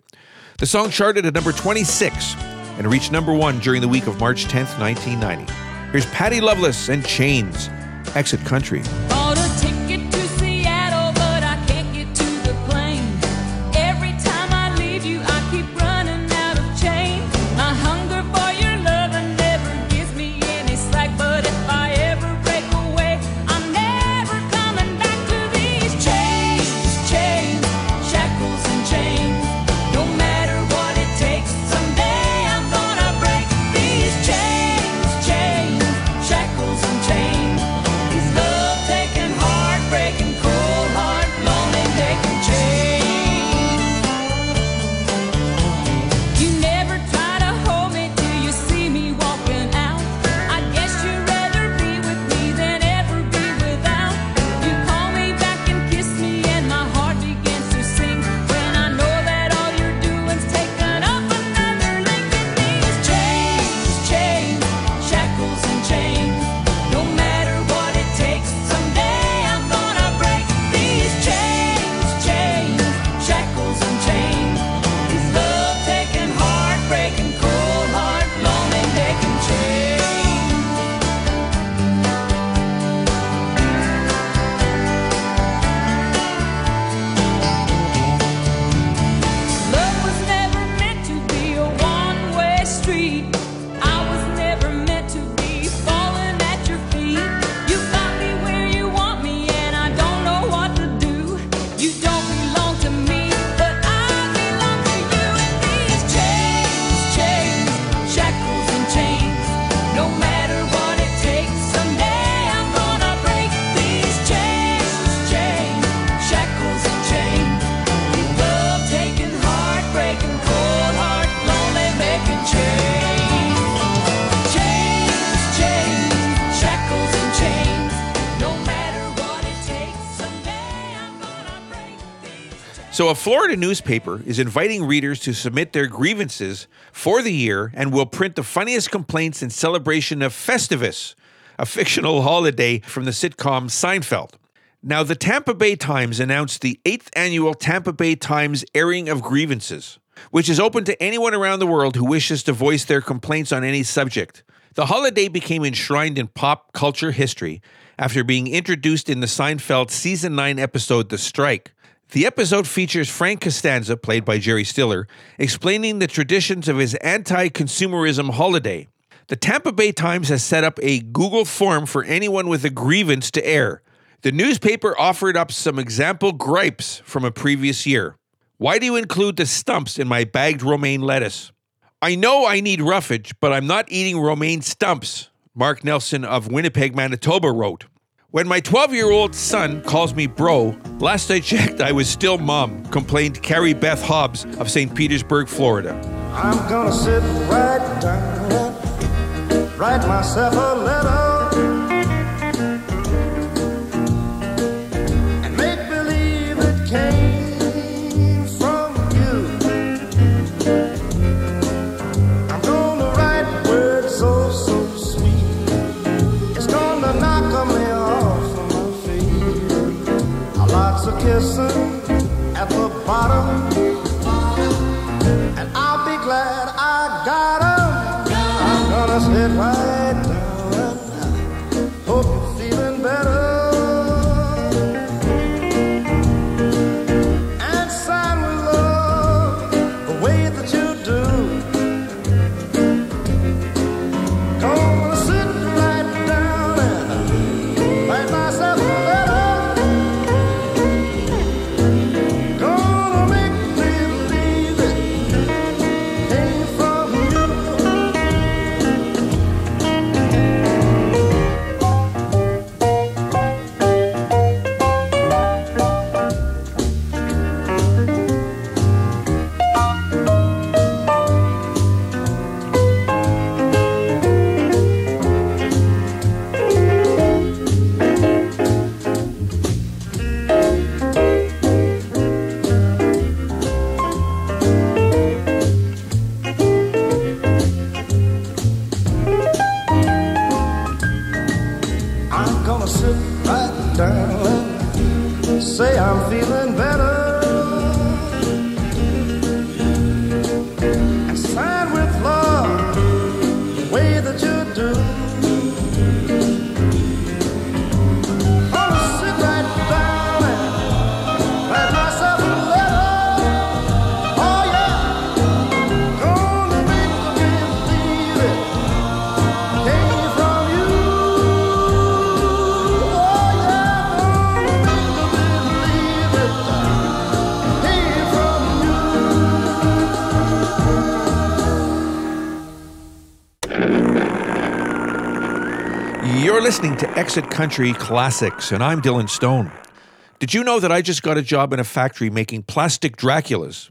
The song charted at number 26 and reached number one during the week of March 10th, 1990. Here's Patty Loveless and Chains, Exit Country. So, a Florida newspaper is inviting readers to submit their grievances for the year and will print the funniest complaints in celebration of Festivus, a fictional holiday from the sitcom Seinfeld. Now, the Tampa Bay Times announced the eighth annual Tampa Bay Times airing of grievances, which is open to anyone around the world who wishes to voice their complaints on any subject. The holiday became enshrined in pop culture history after being introduced in the Seinfeld season 9 episode The Strike. The episode features Frank Costanza, played by Jerry Stiller, explaining the traditions of his anti consumerism holiday. The Tampa Bay Times has set up a Google form for anyone with a grievance to air. The newspaper offered up some example gripes from a previous year. Why do you include the stumps in my bagged romaine lettuce? I know I need roughage, but I'm not eating romaine stumps, Mark Nelson of Winnipeg, Manitoba wrote. When my 12 year old son calls me bro, last I checked, I was still mom, complained Carrie Beth Hobbs of St. Petersburg, Florida. I'm gonna sit right down, write myself a letter, kissing at the bottom. Listening to Exit Country Classics, and I'm Dylan Stone. Did you know that I just got a job in a factory making plastic Draculas?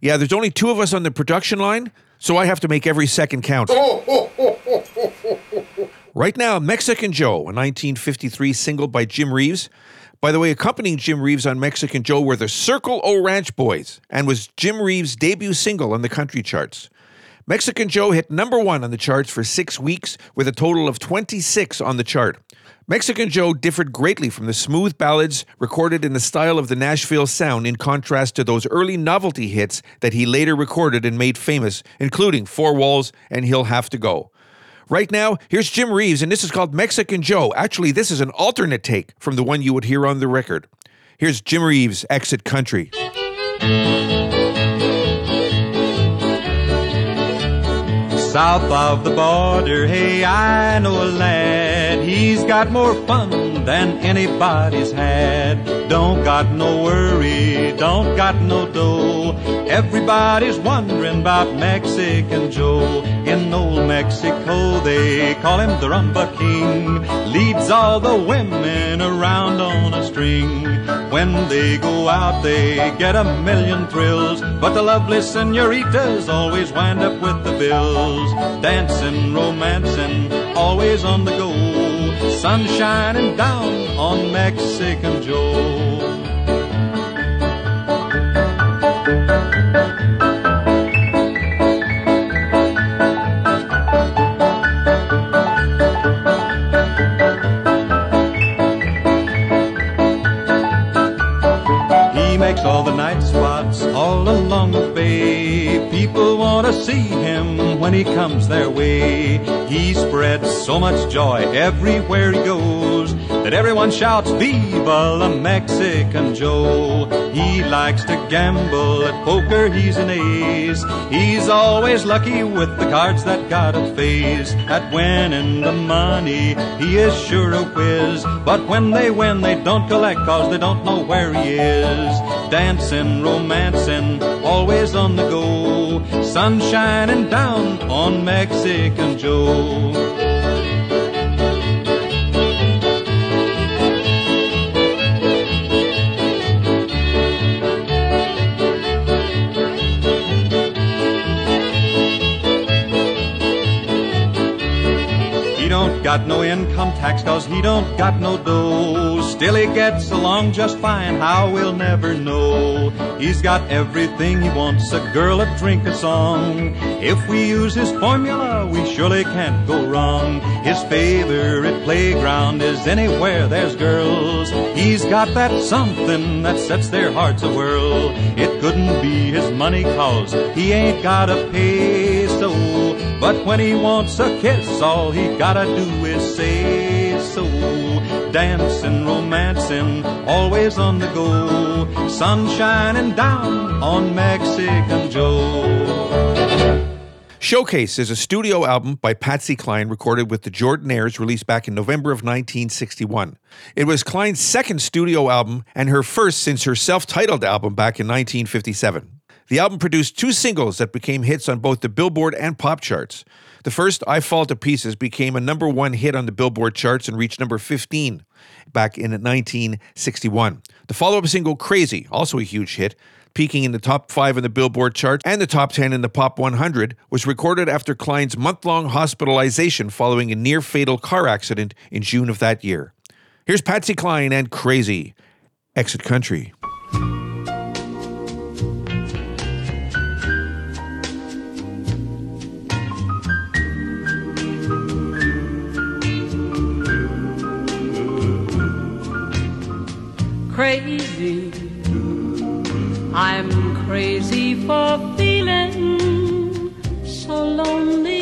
Yeah, there's only two of us on the production line, so I have to make every second count. Right now, Mexican Joe, a 1953 single by Jim Reeves. By the way, accompanying Jim Reeves on Mexican Joe were the Circle O Ranch Boys and was Jim Reeves' debut single on the country charts. Mexican Joe hit number one on the charts for six weeks with a total of 26 on the chart. Mexican Joe differed greatly from the smooth ballads recorded in the style of the Nashville sound in contrast to those early novelty hits that he later recorded and made famous, including Four Walls and He'll Have to Go. Right now, here's Jim Reeves, and this is called Mexican Joe. Actually, this is an alternate take from the one you would hear on the record. Here's Jim Reeves, Exit Country. South of the border, hey, I know a lad. He's got more fun than anybody's had. Don't got no worry, don't got no dough. Everybody's wondering about Mexican Joe. In old Mexico, they call him the Rumba King. Leads all the women around on a string. When they go out, they get a million thrills. But the lovely senoritas always wind up with the bills. Dancing, romancing, always on the go. Sun shining down on Mexican Joe. all along the bay see him when he comes their way. He spreads so much joy everywhere he goes that everyone shouts, Viva la Mexican Joe. He likes to gamble at poker, he's an ace. He's always lucky with the cards that got a face. At winning the money, he is sure a whiz. But when they win, they don't collect cause they don't know where he is. Dancing, romancing, always on the go. Sun shining down on Mexican Joe. Got no income tax cause he don't got no dough. Still he gets along just fine, how we'll never know. He's got everything he wants, a girl, a drink, a song. If we use his formula, we surely can't go wrong. His favorite playground is anywhere there's girls. He's got that something that sets their hearts a whirl. It couldn't be his money cause he ain't got a peso. But when he wants a kiss, all he gotta do is say so. Dancing, romancing, always on the go. Sun shining down on Mexican Joe. Showcase is a studio album by Patsy Cline recorded with the Jordanaires released back in November of 1961. It was Cline's second studio album and her first since her self titled album back in 1957. The album produced two singles that became hits on both the Billboard and pop charts. The first, I Fall to Pieces, became a number one hit on the Billboard charts and reached number 15 back in 1961. The follow up single, Crazy, also a huge hit, peaking in the top five in the Billboard chart and the top 10 in the Pop 100, was recorded after Cline's month long hospitalization following a near fatal car accident in June of that year. Here's Patsy Cline and Crazy. Exit Country. Crazy. I'm crazy for feeling so lonely.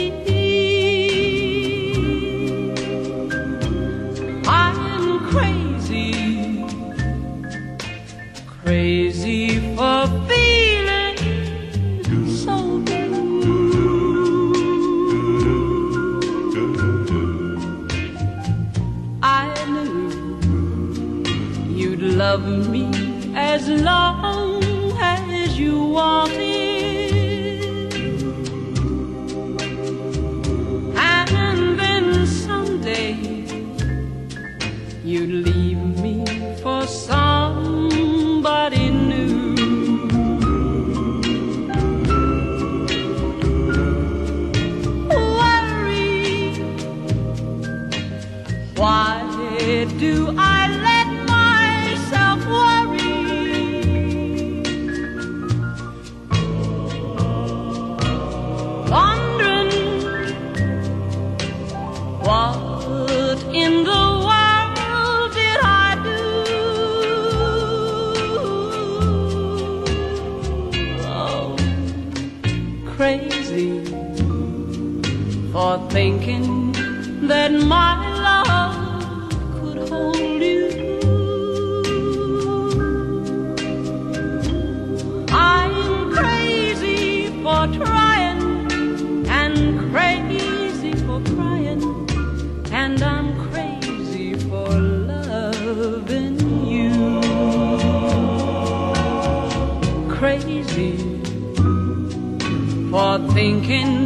Love me as long as you wanted. And then someday you'd leave me for somebody crazy for thinking that my thinking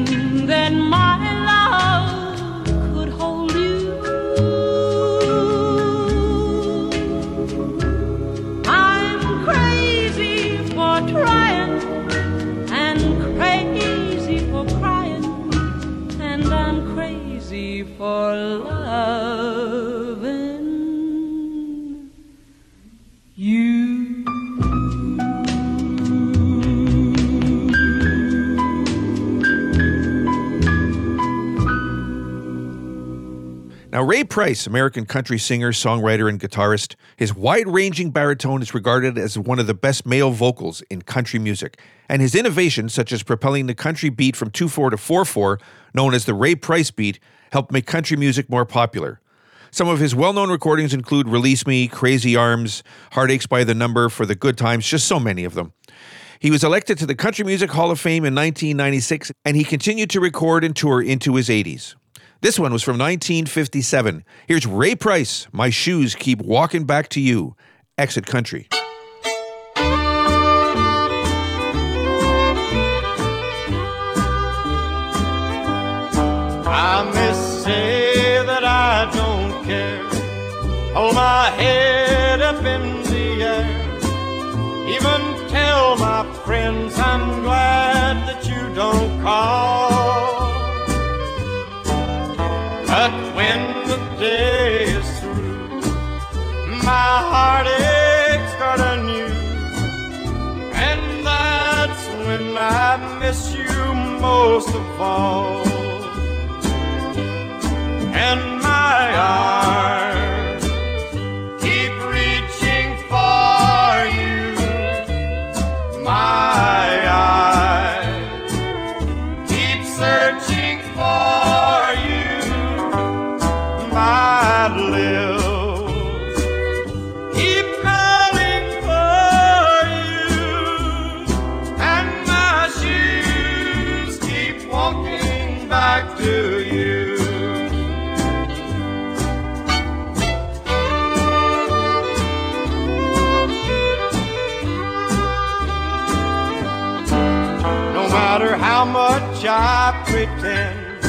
Now, Ray Price, American country singer, songwriter, and guitarist, his wide ranging baritone is regarded as one of the best male vocals in country music. And his innovations, such as propelling the country beat from 2 4 to 4 4, known as the Ray Price beat, helped make country music more popular. Some of his well known recordings include Release Me, Crazy Arms, Heartaches by the Number, For the Good Times, just so many of them. He was elected to the Country Music Hall of Fame in 1996, and he continued to record and tour into his 80s. This one was from 1957. Here's Ray Price, My Shoes Keep Walking Back to You, Exit Country. I may say that I don't care. Hold my head up in the air. Even tell my friends I'm glad that you don't call. Day is through, my heartache start anew. And that's when I miss you most of all and my arms much I pretend,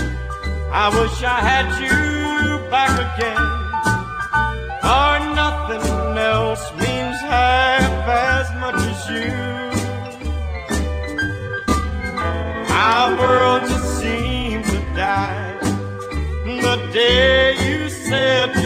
I wish I had you back again. Or nothing else means half as much as you. Our world just seemed to die the day you said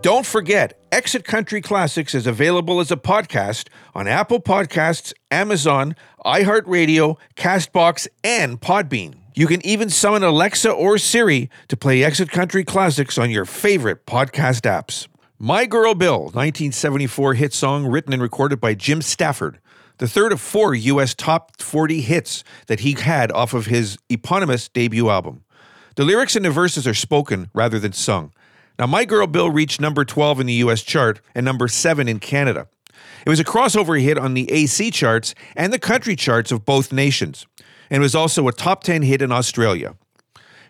Don't forget, Exit Country Classics is available as a podcast on Apple Podcasts, Amazon, iHeartRadio, Castbox, and Podbean. You can even summon Alexa or Siri to play Exit Country Classics on your favorite podcast apps. My Girl Bill, 1974 hit song written and recorded by Jim Stafford, the third of four U.S. top 40 hits that he had off of his eponymous debut album. The lyrics and the verses are spoken rather than sung. Now, My Girl Bill reached number 12 in the US chart and number 7 in Canada. It was a crossover hit on the AC charts and the country charts of both nations, and was also a top 10 hit in Australia.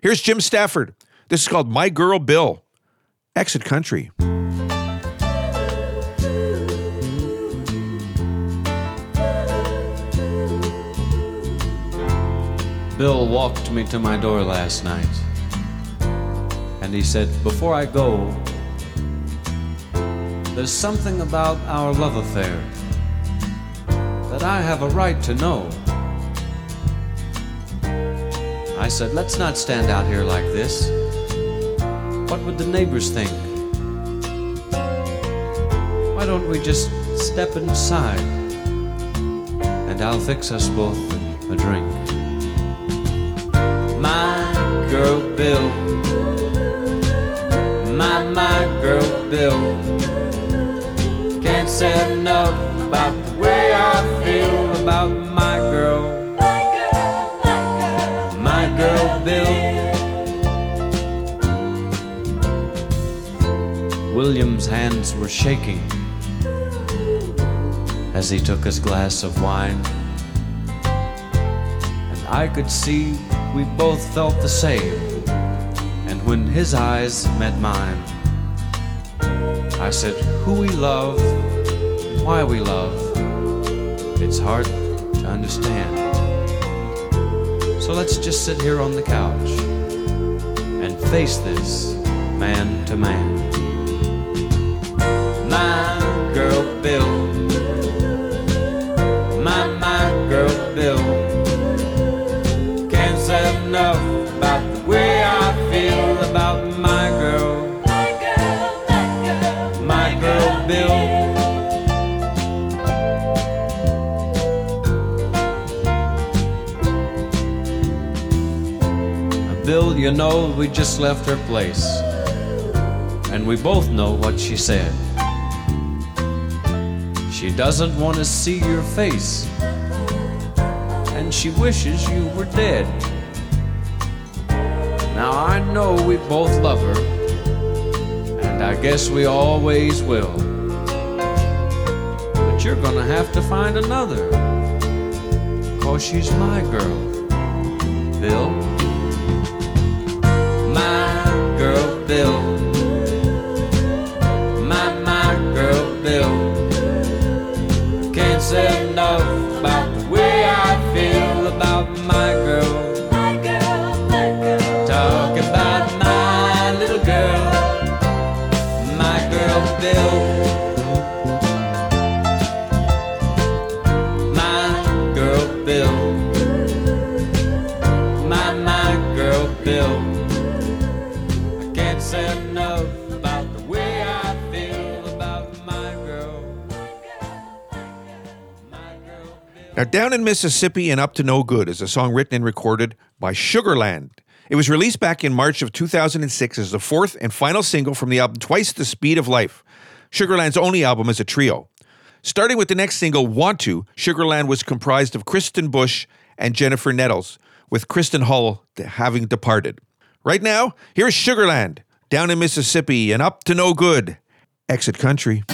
Here's Jim Stafford. This is called My Girl Bill. Exit Country. Bill walked me to my door last night and he said, Before I go, there's something about our love affair that I have a right to know. I said, Let's not stand out here like this. What would the neighbors think? Why don't we just step inside and I'll fix us both a drink? My girl Bill, my, my girl Bill, can't say enough about the way I feel about my girl, my girl Bill. William's hands were shaking as he took his glass of wine. And I could see we both felt the same. When his eyes met mine, I said, Who we love, why we love, it's hard to understand. So let's just sit here on the couch and face this man to man. My girl Bill, Bill. Bill, you know, we just left her place. And we both know what she said. She doesn't want to see your face. And she wishes you were dead. Now I know we both love her. And I guess we always will. But you're gonna have to find another. Cause she's my girl, Bill. Now, Down in Mississippi and Up to No Good is a song written and recorded by Sugarland. It was released back in March of 2006 as the fourth and final single from the album Twice the Speed of Life, Sugarland's only album as a trio. Starting with the next single, Want to, Sugarland was comprised of Kristian Bush and Jennifer Nettles, with Kristen Hall having departed. Right now, here's Sugarland, Down in Mississippi and Up to No Good, Exit Country.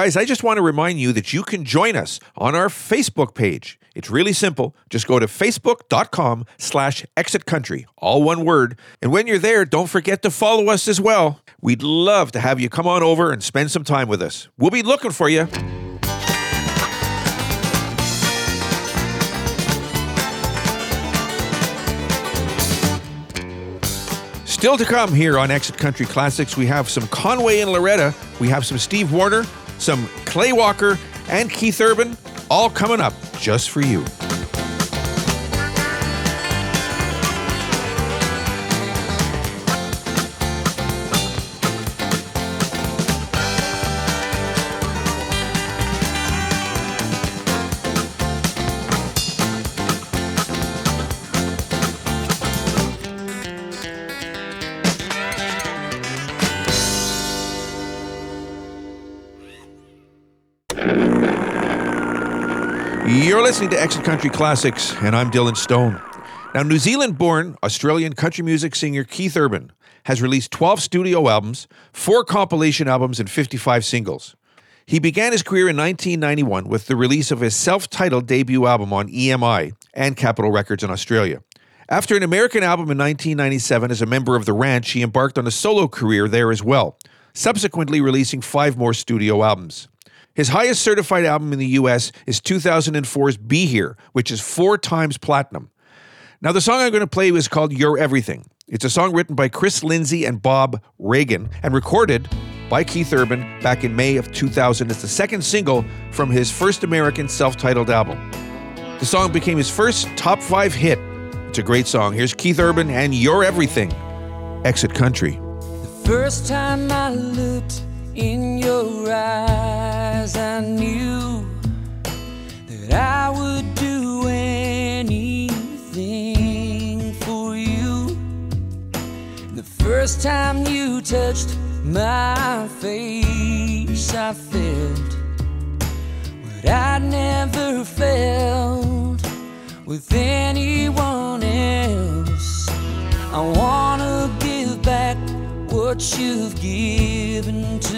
Guys, I just want to remind you that you can join us on our Facebook page. It's really simple. Just go to facebook.com slash exit country, all one word. And when you're there, don't forget to follow us as well. We'd love to have you come on over and spend some time with us. We'll be looking for you. Still to come here on Exit Country Classics, we have some Conway and Loretta, we have some Steve Wariner, some Clay Walker, and Keith Urban, all coming up just for you. Listening to Exit Country Classics, and I'm Dylan Stone. Now, New Zealand born Australian country music singer Keith Urban has released 12 studio albums, four compilation albums, and 55 singles. He began his career in 1991 with the release of his self titled debut album on EMI and Capitol Records in Australia. After an American album in 1997 as a member of The Ranch, he embarked on a solo career there as well, subsequently releasing five more studio albums. His highest certified album in the US is 2004's Be Here, which is four times platinum. Now, the song I'm going to play is called Your Everything. It's a song written by Chris Lindsey and Bob Regan and recorded by Keith Urban back in May of 2000. It's the second single from his first American self titled album. The song became his first top five hit. It's a great song. Here's Keith Urban and Your Everything. Exit Country. First time I looked in your eyes, I knew that I would do anything for you. The first time you touched my face, I felt what I'd never felt with anyone else. I wanna give back what you've given to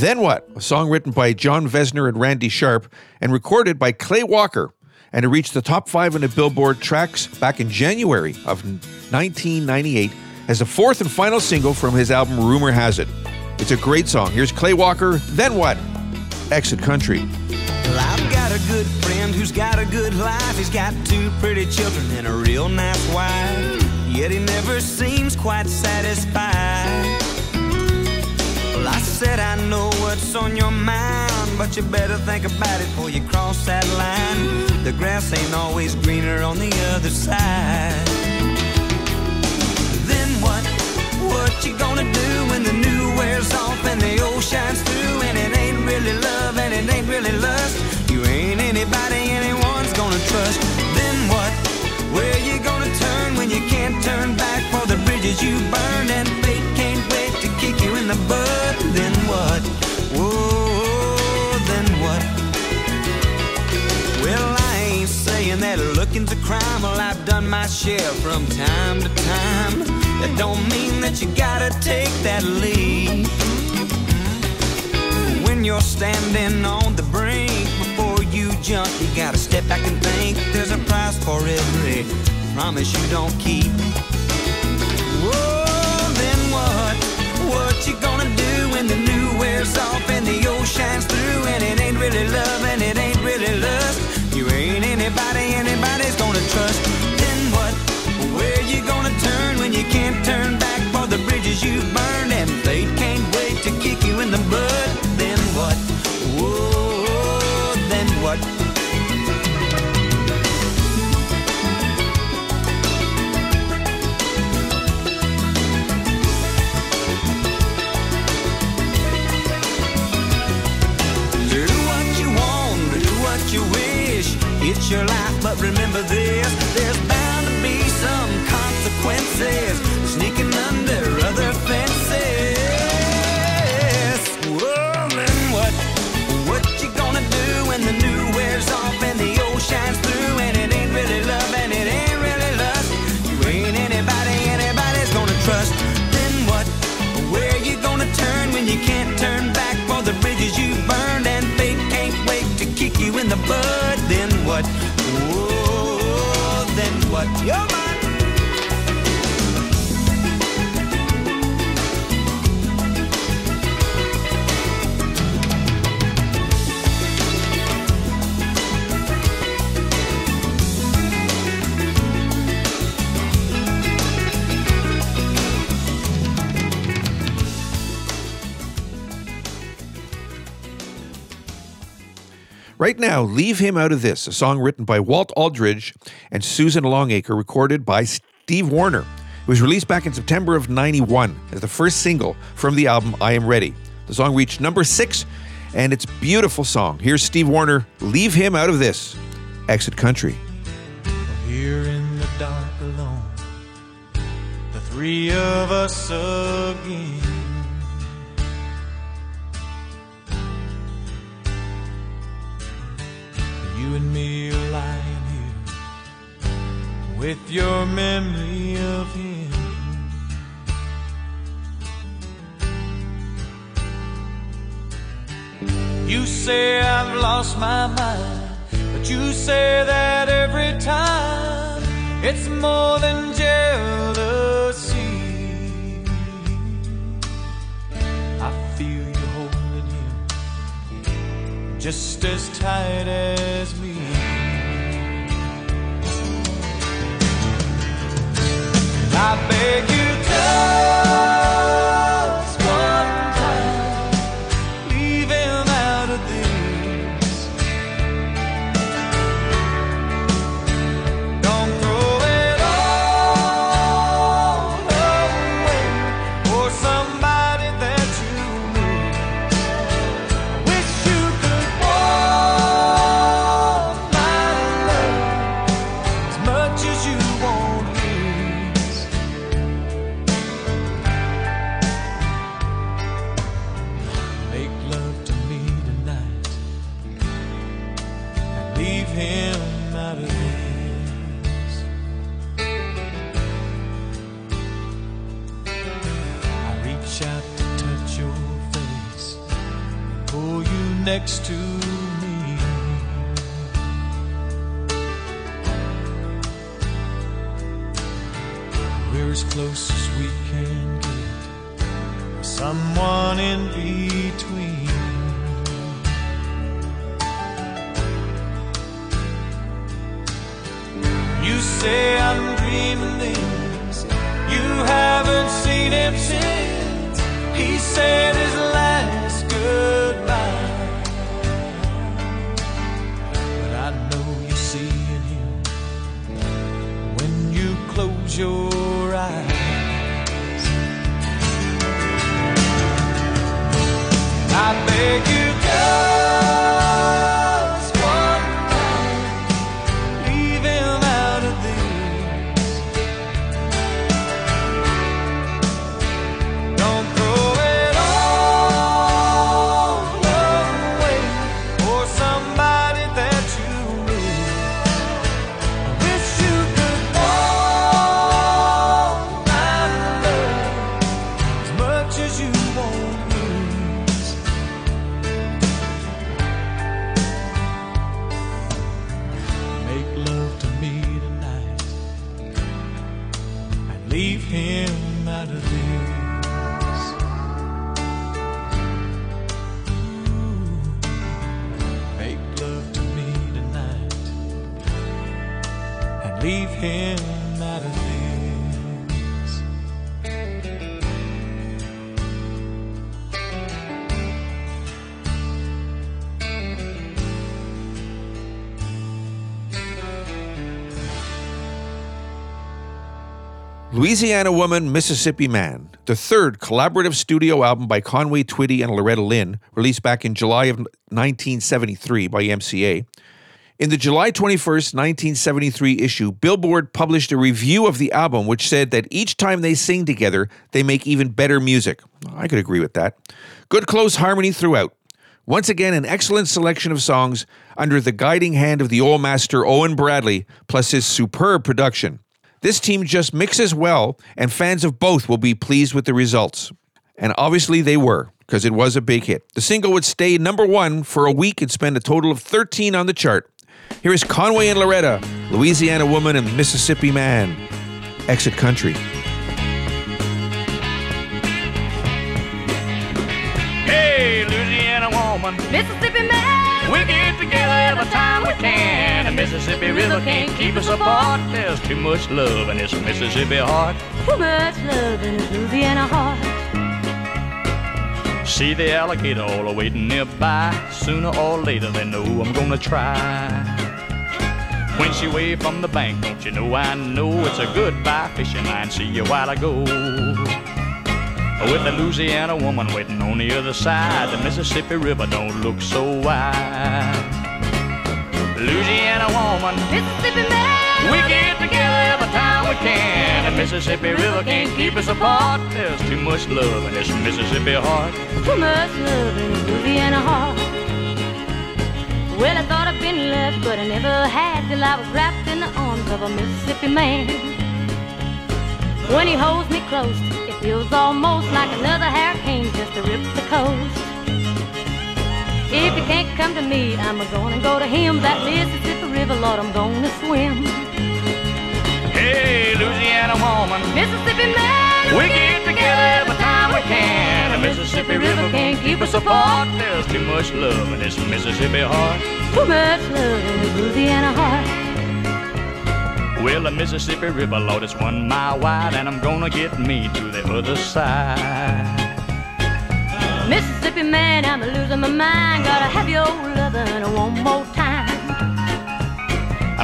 Then What? A song written by Jon Vezner and Randy Sharp and recorded by Clay Walker. And it reached the top five on the Billboard tracks back in January of 1998 as the fourth and final single from his album Rumor Has It. It's a great song. Here's Clay Walker, Then What? Exit Country. Well, got a good friend who's got a good life. He's got two pretty children and a real nice wife. Yet he never seems quite satisfied. Well, I said I know what's on your mind, but you better think about it before you cross that line. The grass ain't always greener on the other side. Then what? What you gonna do when the new wears off and the old shines through and it ain't really love and it ain't really lust? You ain't anybody anyone's gonna trust. Then what? Where you gonna turn when you can't turn back for the bridges you burned and fate can't wait to kick you in the butt? Then what? Whoa, then what? Well, I ain't saying that looking's a crime. Well, I've done my share from time to time. That don't mean that you gotta take that leap. When you're standing on the brink, before you jump, you gotta step back and think. There's a price for every promise you don't keep. Whoa, then what? What you gonna do new off and the old through and it ain't really love and it ain't really lust? You ain't anybody anybody's gonna trust. Then what? Where you gonna turn when you can't turn back for the bridges you burned your life, but remember this there's bound to be some consequences You're mine. Right now, Leave Him Out of This, a song written by Walt Aldridge and Susan Longacre, recorded by Steve Wariner. It was released back in September of 91 as the first single from the album I Am Ready. The song reached number six, and it's a beautiful song. Here's Steve Wariner, Leave Him Out of This, Exit Country. Here in the dark alone, the three of us again. You and me are lying here with your memory of him. You say I've lost my mind, but you say that every time it's more than jealousy. Just as tight as me. I beg you just next to me. We're as close as we can get, someone in between. You say I'm dreaming this. You haven't seen him since he said Beg you leave him out of this. Louisiana Woman, Mississippi Man, the third collaborative studio album by Conway Twitty and Loretta Lynn, released back in July of 1973 by MCA. In the July 21st, 1973 issue, Billboard published a review of the album which said that each time they sing together, they make even better music. I could agree with that. Good close harmony throughout. Once again, an excellent selection of songs under the guiding hand of the old master Owen Bradley, plus his superb production. This team just mixes well, and fans of both will be pleased with the results. And obviously they were, because it was a big hit. The single would stay number one for a week and spend a total of 13 on the chart. Here is Conway and Loretta, Louisiana Woman and Mississippi Man. Exit Country. Hey, Louisiana woman, Mississippi man, we get together every time we can. The Mississippi River can't keep us apart. There's too much love in this Mississippi heart. too much love in his Louisiana heart. See the alligator all waiting nearby. Sooner or later, they know I'm gonna try. When she waved from the bank, don't you know I know it's a goodbye fishing line. See you while I go. With the Louisiana woman waiting on the other side, the Mississippi River don't look so wide. Louisiana woman, Mississippi man, we get together every time we can. The Mississippi River can't keep us apart. There's too much love in this Mississippi heart. too much love in his Louisiana heart. Well, I thought I'd been left, but I never had till I was wrapped in the arms of a Mississippi man. When he holds me close, it feels almost like another hurricane just to rip the coast. If you can't come to me, I'm gonna go to him. That Mississippi River, Lord, I'm gonna swim. Hey, Louisiana woman, Mississippi man, we get together every time we can. The Mississippi River can't keep us apart. There's too much love in this Mississippi heart. Too much love in his Louisiana heart. Well, the Mississippi River, Lord, it's one mile wide, and I'm gonna get me to the other side. Mississippi man, I'm losing my mind. Gotta have your lovin' one more time.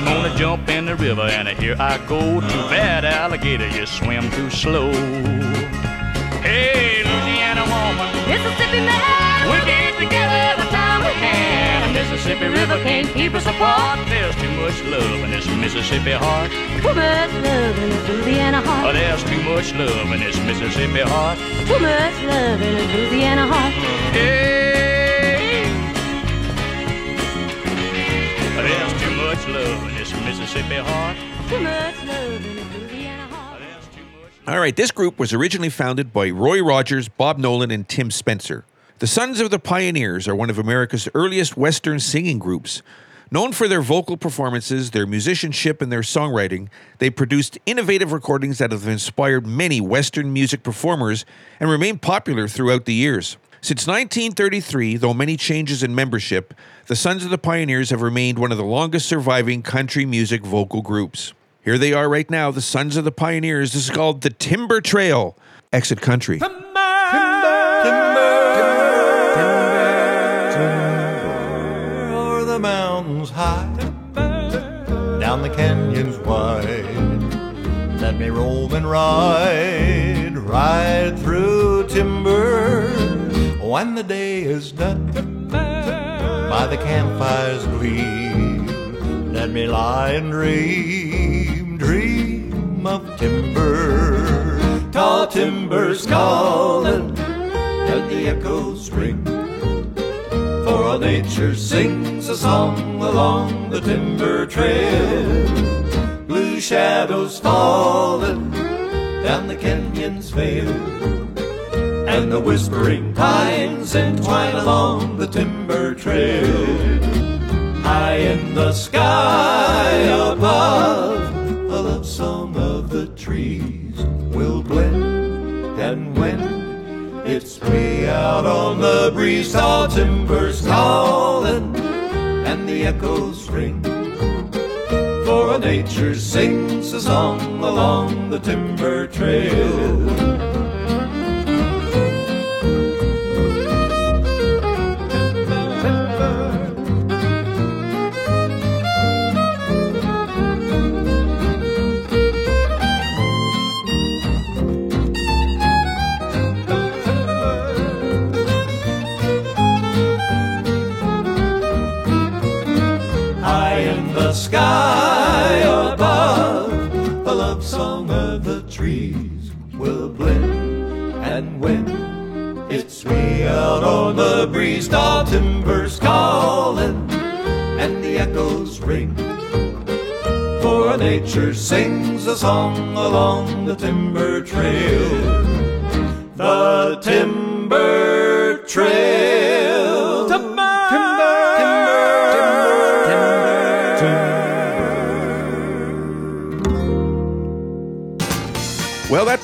I'm gonna jump in the river, and here I go. Too bad, alligator, you swim too slow. Hey, Louisiana woman, Mississippi man, we get together every time we can. The Mississippi River can't keep us apart. There's too much love in this Mississippi heart. Too much love in his Louisiana Oh, heart. there's too much love in this Mississippi heart. Too much love in his Louisiana heart. Hey, there's too much love in this Mississippi heart. Too much love in a Louisiana heart. All right, this group was originally founded by Roy Rogers, Bob Nolan, and Tim Spencer. The Sons of the Pioneers are one of America's earliest Western singing groups. Known for their vocal performances, their musicianship, and their songwriting, they produced innovative recordings that have inspired many Western music performers and remain popular throughout the years. Since 1933, though many changes in membership, the Sons of the Pioneers have remained one of the longest surviving country music vocal groups. Here they are right now, the Sons of the Pioneers. This is called the Timber Trail. Exit Country. O'er the mountains high, down the canyons wide. Let me roam and ride, ride through timber. When the day is done, by the campfire's gleam, let me lie and dream, dream of timber. Tall timbers calling, and the echoes ring. For all nature sings a song along the timber trail. Blue shadows falling down the canyon's veil. And the whispering pines entwine along the timber trail. High in the sky above, a love song of the trees will blend. And when it's way out on the breeze, tall timbers calling, and the echoes ring. For nature sings a song along the timber trail. Sky above. The love song of the trees will blend, and when it's way out on the breeze, tall timbers calling, and the echoes ring. For nature sings a song along the timber trail. The timber trail.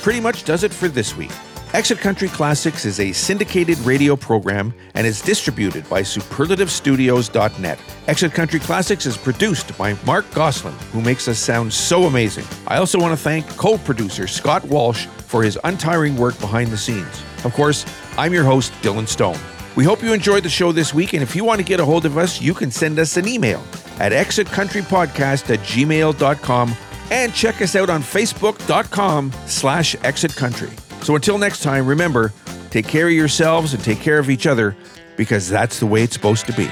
Pretty much does it for this week. Exit Country Classics is a syndicated radio program and is distributed by superlativestudios.net. Exit Country Classics is produced by Mark Goslin, who makes us sound so amazing. I also want to thank co producer Scott Walsh for his untiring work behind the scenes. Of course, I'm your host, Dylan Stone. We hope you enjoyed the show this week, and if you want to get a hold of us, you can send us an email at exitcountrypodcast at gmail.com and check us out on facebook.com slash exitcountry. So until next time, remember, take care of yourselves and take care of each other because that's the way it's supposed to be.